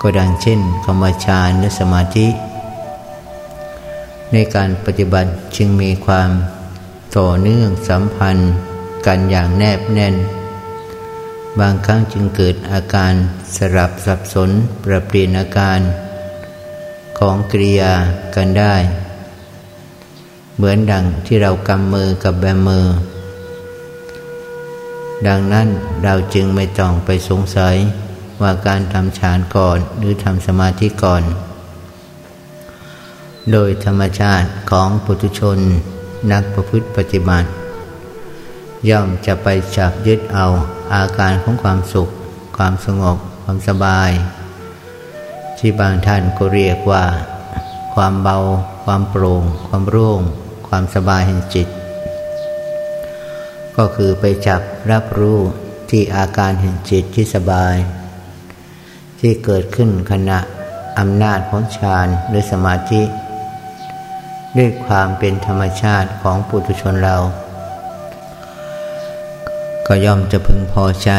Speaker 2: ก็ดังเช่นกรรมฌานและสมาธิ ในการปฏิบัติจึงมีความต่อเนื่องสัมพันธ์กันอย่างแนบแน่น บางครั้งจึงเกิดอาการสลับสับสนปรับเปลี่ยนอาการของกริยากันได้ เหมือนดังที่เรากำมือกับแบมือ ดังนั้นเราจึงไม่ต้องไปสงสัยว่าการทำฌานก่อนหรือทำสมาธิก่อน โดยธรรมชาติของปุถุชนนักประพฤติปฏิบัติ ย่อมจะไปจับยึดเอา อาการของความสุข ความสงบ ความสบาย ที่บางท่านก็เรียกว่า ความเบา ความโปร่ง ความโล่งความสบายแห่งจิต ก็คือไปจับรับรู้ที่อาการแห่งจิตที่สบาย ที่เกิดขึ้นขณะอำนาจของฌานหรือสมาธิ ด้วยความเป็นธรรมชาติของปุถุชนเรา ก็ย่อมจะพึงพอใจ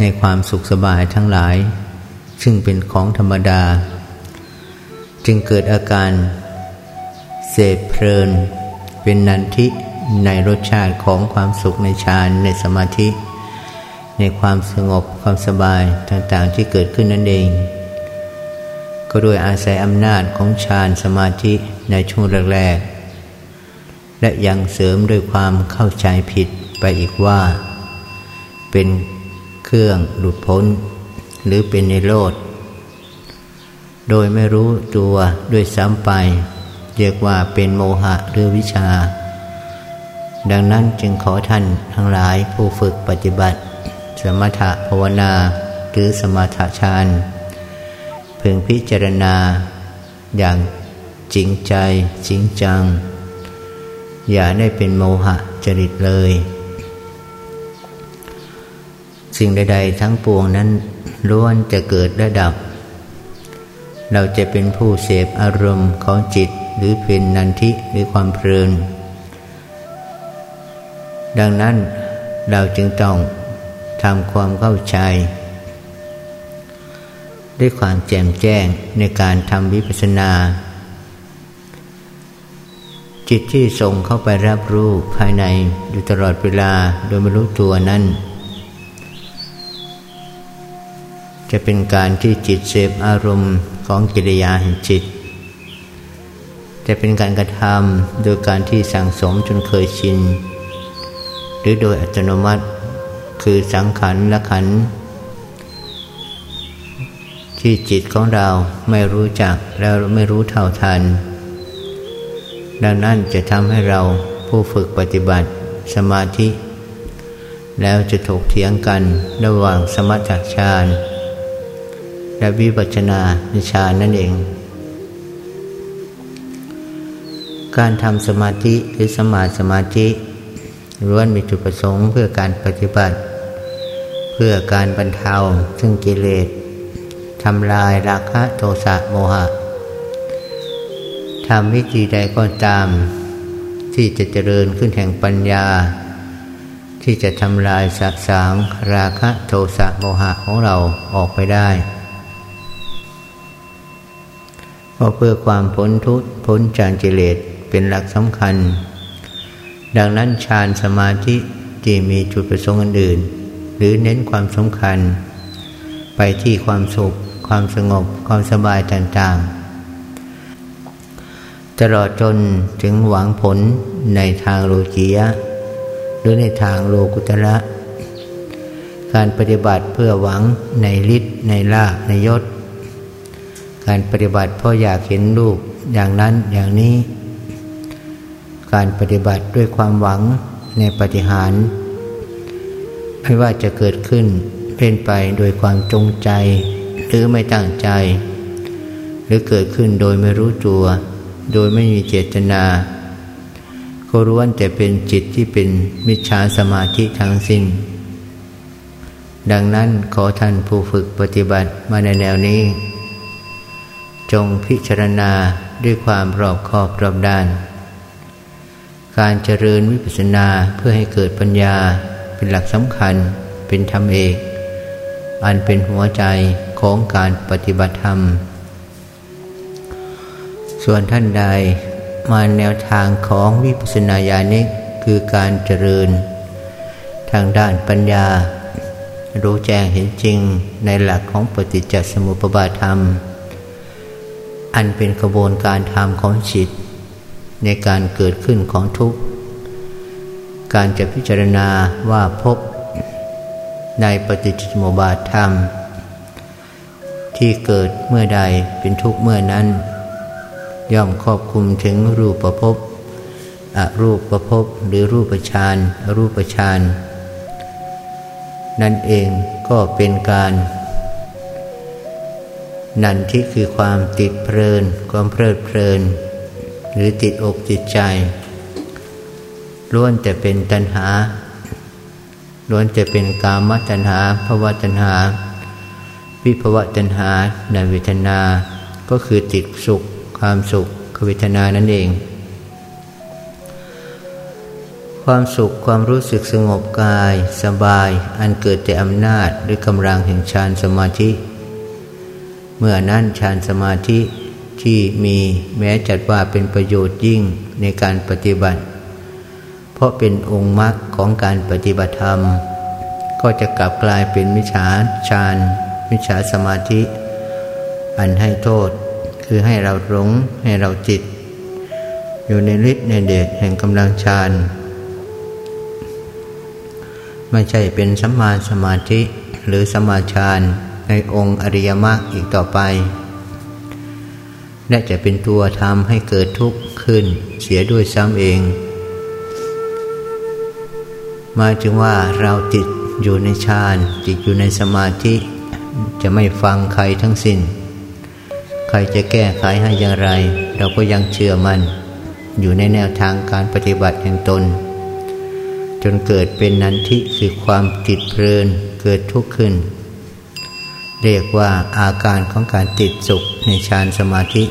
Speaker 2: ในความสุขสบายทั้งหลาย ซึ่งเป็นของธรรมดา จึงเกิดอาการเสพเพลิน เป็นนันทิในรสชาติของความสุขในฌานในสมาธิ ในความสงบความสบายต่างๆที่เกิดขึ้นนั่นเอง ก็โดยอาศัยอำนาจของฌานสมาธิในช่วงแรกๆและยังเสริมด้วยความเข้าใจผิดไปอีกว่า เป็นเครื่องหลุดพ้น หรือเป็นในโลดโดยไม่รู้ตัวด้วยซ้ำไป เรียกว่าเป็นโมหะหรือวิชา ดังนั้นจึงขอท่านทั้งหลายผู้ฝึกปฏิบัติ สมถะภาวนาหรือสมถะฌานพึงพิจารณาอย่างจริงใจจริงจัง อย่าได้เป็นโมหะจริตเลย สิ่งใด ๆ ทั้งปวงนั้นล้วนจะเกิดและดับ เราจะเป็นผู้เสพอารมณ์ของจิตหรือเป็นนันทิหรือความเพลิน ดังนั้นเราจึงต้องทำความเข้าใจ ด้วยความแจ่มแจ้งในการทำวิปัสสนา จิตที่ส่งเข้าไปรับรู้ภายในอยู่ตลอดเวลาโดยไม่รู้ตัวนั้น จะเป็นการที่จิตเสพอารมณ์ของกิริยาแห่งจิต จะเป็นการกระทำโดยการที่สั่งสมจนเคยชิน หรือโดยอัตโนมัติ คือสังขารละขัน ที่จิตของเราไม่รู้จักแล้วไม่รู้เท่าทัน ดังนั้นจะทำให้เราผู้ฝึกปฏิบัติสมาธิ แล้วจะถกเถียงกันระหว่างสมถฌาน และวิปัชนาฌานนั่นเอง การทำสมาธิหรือสมาสมาธิล้วนมีจุดประสงค์เพื่อการปฏิบัติ เพื่อการบรรเทาซึ่งกิเลสทำลายราคะโทสะโมหะทำวิธีใดก็ตาม ที่จะเจริญขึ้นแห่งปัญญา ที่จะทำลายสัสางราคะโทสะโมหะของเราออกไปได้ เพราะเพื่อความพ้นทุกข์พ้นจากกิเลสเป็นหลักสำคัญ ดังนั้นฌานสมาธิที่มีจุดประสงค์อื่น หรือเน้นความสำคัญ ไปที่ความสุข ความสงบ ความสบายต่างๆ ตลอดจนถึงหวังผลในทางโลกียะ หรือในทางโลกุตระการปฏิบัติเพื่อหวังในฤทธิ์ในลาภในยศ การปฏิบัติเพราะอยากเห็นลูกอย่างนั้นอย่างนี้ การปฏิบัติด้วยความหวังในปฏิหาร ไม่ว่าจะเกิดขึ้นเป็นไปโดยความจงใจ หรือไม่ตั้งใจ หรือเกิดขึ้นโดยไม่รู้ตัว โดยไม่มีเจตนาก็ล้วนแต่เป็นจิตที่เป็นมิจฉาสมาธิทั้งสิ้น ดังนั้นขอท่านผู้ฝึกปฏิบัติมาในแนวนี้ จงพิจารณาด้วยความรอบคอบรอบด้าน การเจริญวิปัสสนาเพื่อให้เกิดปัญญาเป็นหลักสำคัญเป็นธรรมเอก อันเป็นหัวใจของการปฏิบัติธรรม ส่วนท่านใดมาแนวทางของวิปัสสนาญาณิกคือการเจริญ ทางด้านปัญญา รู้แจ้งเห็นจริงในหลักของปฏิจจสมุปบาทธรรม อันเป็นกระบวนการธรรมของจิต ในการเกิดขึ้นของทุกข์ การจะพิจารณาว่าพบในปฏิจจสมุปบาทธรรม ที่เกิดเมื่อใดเป็นทุกข์เมื่อนั้น ย่อมครอบคุมถึงรูปประพบอรูปประพบหรือรูปฌานอรูปฌานนั่นเองก็เป็นการ นันที่คือความติดเพลิน ความเพลิดเพลิน หรือติดอกติดใจล้วนแต่เป็นตัณหาล้วนจะเป็นกามตัณหาภวตัณหา วิภวะตัณหาในเวทนา ก็คือติดสุข ความสุขคเวทนานั่นเอง ความสุขความรู้สึกสงบกาย สบาย อันเกิดแต่อำนาจหรือกำลังแห่งฌานสมาธิ เมื่อนั้นฌานสมาธิที่มีแม้จัดว่าเป็นประโยชน์ยิ่งในการปฏิบัติ เพราะเป็นองค์มรรคของการปฏิบัติธรรม ก็จะกลับกลายเป็นมิจฉาฌานมิจฉาสมาธิ อันให้โทษคือให้เราหลงให้เราจิต อยู่ในฤทธิ์ในเดชแห่งกำลังฌานไม่ใช่เป็นสัมมาสมาธิหรือสมาฌาน ในองค์อริยมรรคอีกต่อไป และจะเป็นตัวทำให้เกิดทุกข์ขึ้นเสียด้วยซ้ำเองหมายถึงว่าเราติดอยู่ในฌานติดอยู่ในสมาธิจะไม่ฟังใครทั้งสิ้น ใครจะแก้ไขให้อย่างไร เราก็ยังเชื่อมัน่นอยู่ในแนวทางการปฏิบัติแห่งตน จนเกิดเป็นนันทิคือความติดเพลินเกิดทุกข์ขึ้น เรียกว่าอาการของการติดสุขในฌานสมาธิ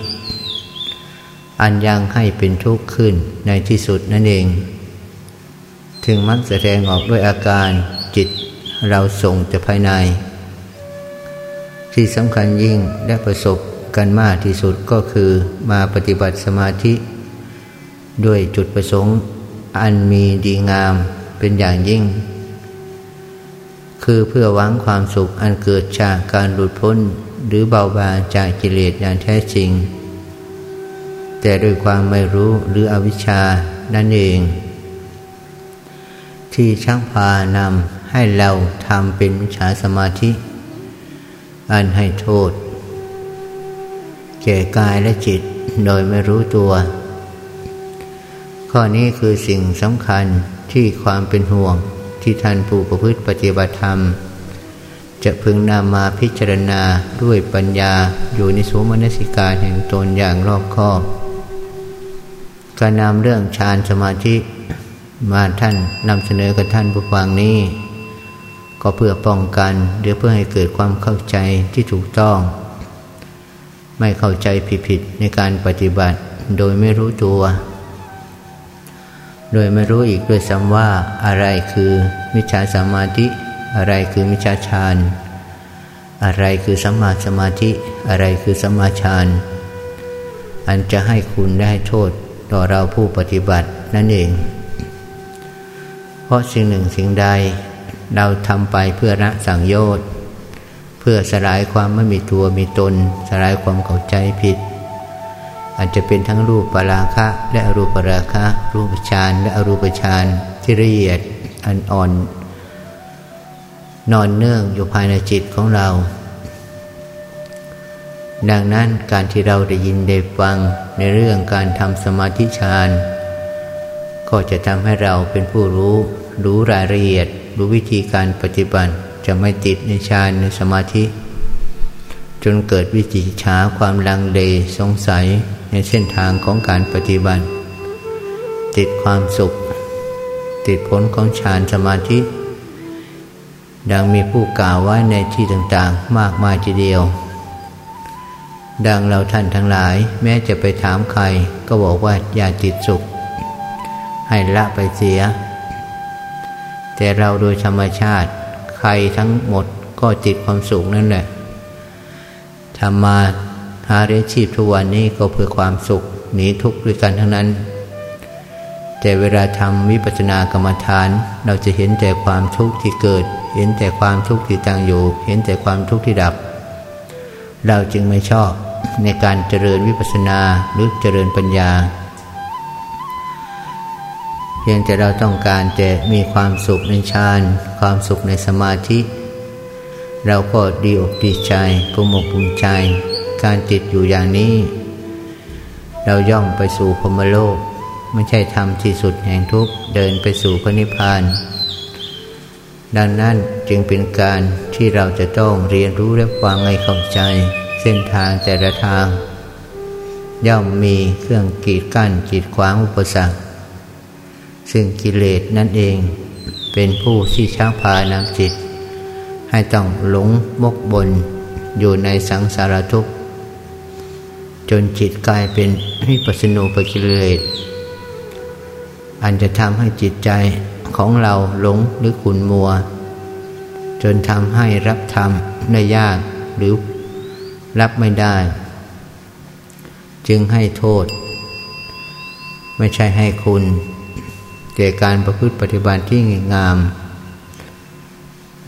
Speaker 2: อันยังให้เป็นทุกข์ขึ้นในที่สุดนั่นเอง ถึงมักแสดงออกด้วยอาการจิตเราส่งแต่ภายใน ที่สำคัญยิ่งและประสบกันมากที่สุดก็คือมาปฏิบัติสมาธิ ด้วยจุดประสงค์อันมีดีงามเป็นอย่างยิ่ง คือเพื่อหวังความสุขอันเกิดจากการหลุดพ้นหรือเบาบางจากกิเลสอย่างแท้จริง แต่ด้วยความไม่รู้หรืออวิชชานั่นเอง ที่ช่างพานำให้เราทำเป็นวิชาสมาธิ อันให้โทษแก่กายและจิตโดยไม่รู้ตัว ข้อนี้คือสิ่งสำคัญที่ความเป็นห่วง ที่ท่านผู้ประพฤติปฏิบัติธรรม จะพึงนำมาพิจารณาด้วยปัญญาอยู่ในสมนสิการแห่งตนอย่างรอบคอบการนำเรื่องฌานสมาธิมาท่านนำเสนอกับท่านผู้ฟังนี้ ก็เพื่อป้องกันหรือเพื่อให้เกิดความเข้าใจที่ถูกต้อง ไม่เข้าใจผิดๆในการปฏิบัติโดยไม่รู้ตัว โดยไม่รู้อีกด้วยซ้ำว่าอะไรคือมิจฉาสมาธิ อะไรคือมิจฉาฌานอะไรคือสัมมาสมาธิ อะไรคือสัมมาฌานอันจะให้คุณได้โทษต่อเราผู้ปฏิบัตินั่นเอง เพราะสิ่งหนึ่งสิ่งใดเราทำไปเพื่อละสังโยชน์เพื่อสลายความไม่มีตัวมีตน สลายความเข้าใจผิด อาจจะเป็นทั้งรูปปราคะและอรูปปราคะ รูปฌานและอรูปฌานที่ละเอียดอันอ่อน นอนเนื่องอยู่ภายในจิตของเรา ดังนั้นการที่เราได้ยินได้ฟังในเรื่องการทำสมาธิฌานก็จะทำให้เราเป็นผู้รู้รู้รายละเอียด รู้วิธีการปฏิบัติจะไม่ติดในฌานในสมาธิ จนเกิดวิจิฉาความลังเลสงสัยในเส้นทางของการปฏิบัติ ติดความสุข ติดผลของฌานสมาธิ ดังมีผู้กล่าวไว้ในที่ต่างๆ มากมายทีเดียว ดังเราท่านทั้งหลายแม้จะไปถามใคร ก็บอกว่าอย่าติดสุข ให้ละไปเสีย แต่เราโดยธรรมชาติ ใครทั้งหมดก็ติดความสุขนั่นแหละทำมาหาเรียชีพทุกวันนี้ก็เพื่อความสุขหนีทุกข์ด้วยกันทั้งนั้น แต่เวลาทำวิปัสสนากรรมฐาน เราจะเห็นแต่ความทุกข์ที่เกิด เห็นแต่ความทุกข์ที่ตั้งอยู่ เห็นแต่ความทุกข์ที่ดับ เราจึงไม่ชอบในการเจริญวิปัสสนาหรือเจริญปัญญา เพียงแต่เราต้องการแต่มีความสุขในฌานความสุขในสมาธิ เราก็ดีอกดีใจภูมิอกภูมิใจ การติดอยู่อย่างนี้ เราย่อมไปสู่พมโลก ไม่ใช่ทำที่สุดแห่งทุกข์เดินไปสู่พระนิพพาน ดังนั้นจึงเป็นการที่เราจะต้องเรียนรู้และฟังให้เข้าใจ เส้นทางแต่ละทาง ย่อมมีเครื่องกีดกั้นกีดขวางอุปสรรค ซึ่งกิเลสนั่นเองเป็นผู้ที่ชักพานำจิต ให้ต้องหลงมกบนอยู่ในสังสารทุกข์ จนจิตกลายเป็นวิปัสสนูปกิเลส อันจะทำให้จิตใจของเราหลงหรือขุนมัว จนทำให้รับธรรมได้ยากหรือรับไม่ได้ จึงให้โทษ ไม่ใช่ให้คุณแก่การประพฤติปฏิบัติที่งาม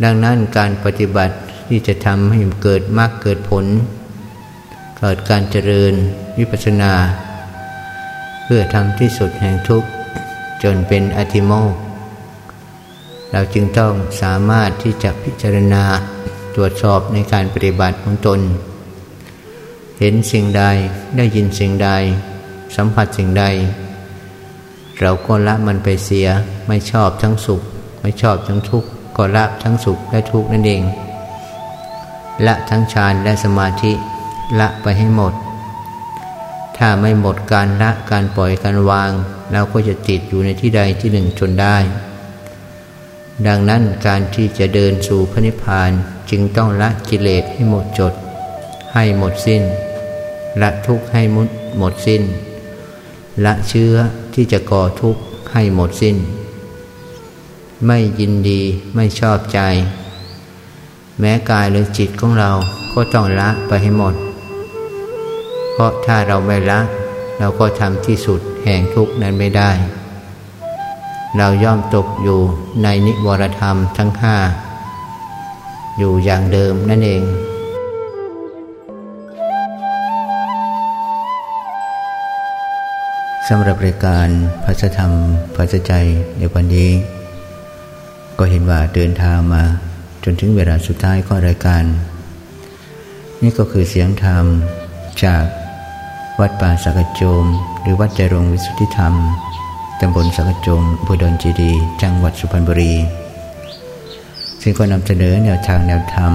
Speaker 2: ดังนั้นการปฏิบัติที่จะทำให้เกิดมรรคเกิดผล เกิดการเจริญวิปัสสนา เพื่อทำที่สุดแห่งทุกข์ จนเป็นอธิโมกเราจึงต้องสามารถที่จะพิจารณาตรวจสอบในการปฏิบัติของตน เห็นสิ่งใดได้ยินสิ่งใด สัมผัสสิ่งใด เราก็ละมันไปเสียไม่ชอบทั้งสุข ไม่ชอบทั้งทุกข์ก็ละทั้งสุขและทุกข์นั่นเองละทั้งฌานและสมาธิละไปให้หมด ถ้าไม่หมดการละการปล่อยการวางเราก็จะติดอยู่ในที่ใดที่หนึ่งจนได้ ดังนั้นการที่จะเดินสู่พระนิพพานจึงต้องละกิเลสให้หมดจด ให้หมดสิ้น ละทุกข์ให้มุดหมดสิ้น ละเชื้อที่จะก่อทุกข์ให้หมดสิ้น ไม่ยินดีไม่ชอบใจ แม้กายหรือจิตของเราก็ต้องละไปให้หมด เพราะถ้าเราไม่ละ เราก็ทำที่สุดแห่งทุกข์นั้นไม่ได้ เราย่อมตกอยู่ในนิวรธรรมทั้งห้าอยู่อย่างเดิมนั่นเองสำหรับรายการพระธรรมพระใจในวันนี้ ก็เห็นว่าเดินทางมาจนถึงเวลาสุดท้ายของรายการ นี่ก็คือเสียงธรรมจาก วัดป่าสักโจม หรือวัดใจรงวิสุทธิธรรม ตำบลสักโจมบุดรจีดี จังหวัดสุพรรณบุรี ซึ่งก็นำเสนอแนวทางแนวธรรม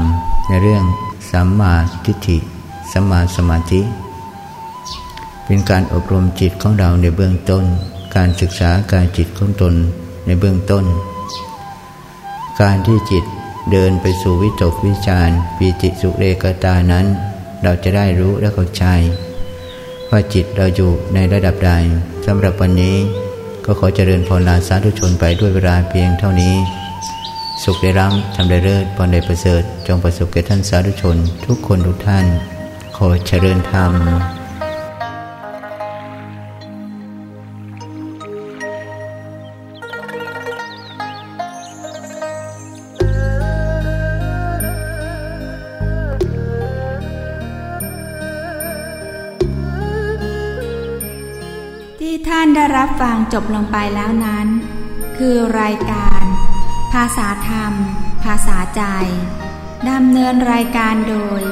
Speaker 2: ในเรื่องสัมมาทิฏฐิสัมมาสมาธิ เป็นการอบรมจิตของเราในเบื้องต้น การศึกษาการจิตของตนในเบื้องต้น การที่จิตเดินไปสู่วิตกวิจารปีติสุเรกตานั้น เราจะได้รู้และเข้าใจ ว่าจิตเราอยู่ในระดับใดสำหรับวันนี้ก็ขอเจริญพรลาสาธุชนไปด้วยเวลาเพียงเท่านี้ สุขได้ร่ำทำได้เลิศพรได้ประเสริฐ จงประสบแก่ท่านสาธุชน ทุกคนทุกท่าน ขอเจริญธรรม
Speaker 1: จบลงไปแล้วนั้น คือรายการ ภาษาธรรม ภาษาใจดำเนินรายการโดย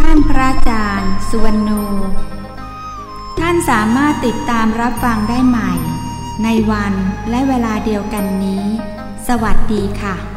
Speaker 1: ท่านพระอาจารย์ สุวรรณโนท่านสามารถติดตามรับฟังได้ใหม่ ในวันและเวลาเดียวกันนี้ สวัสดีค่ะ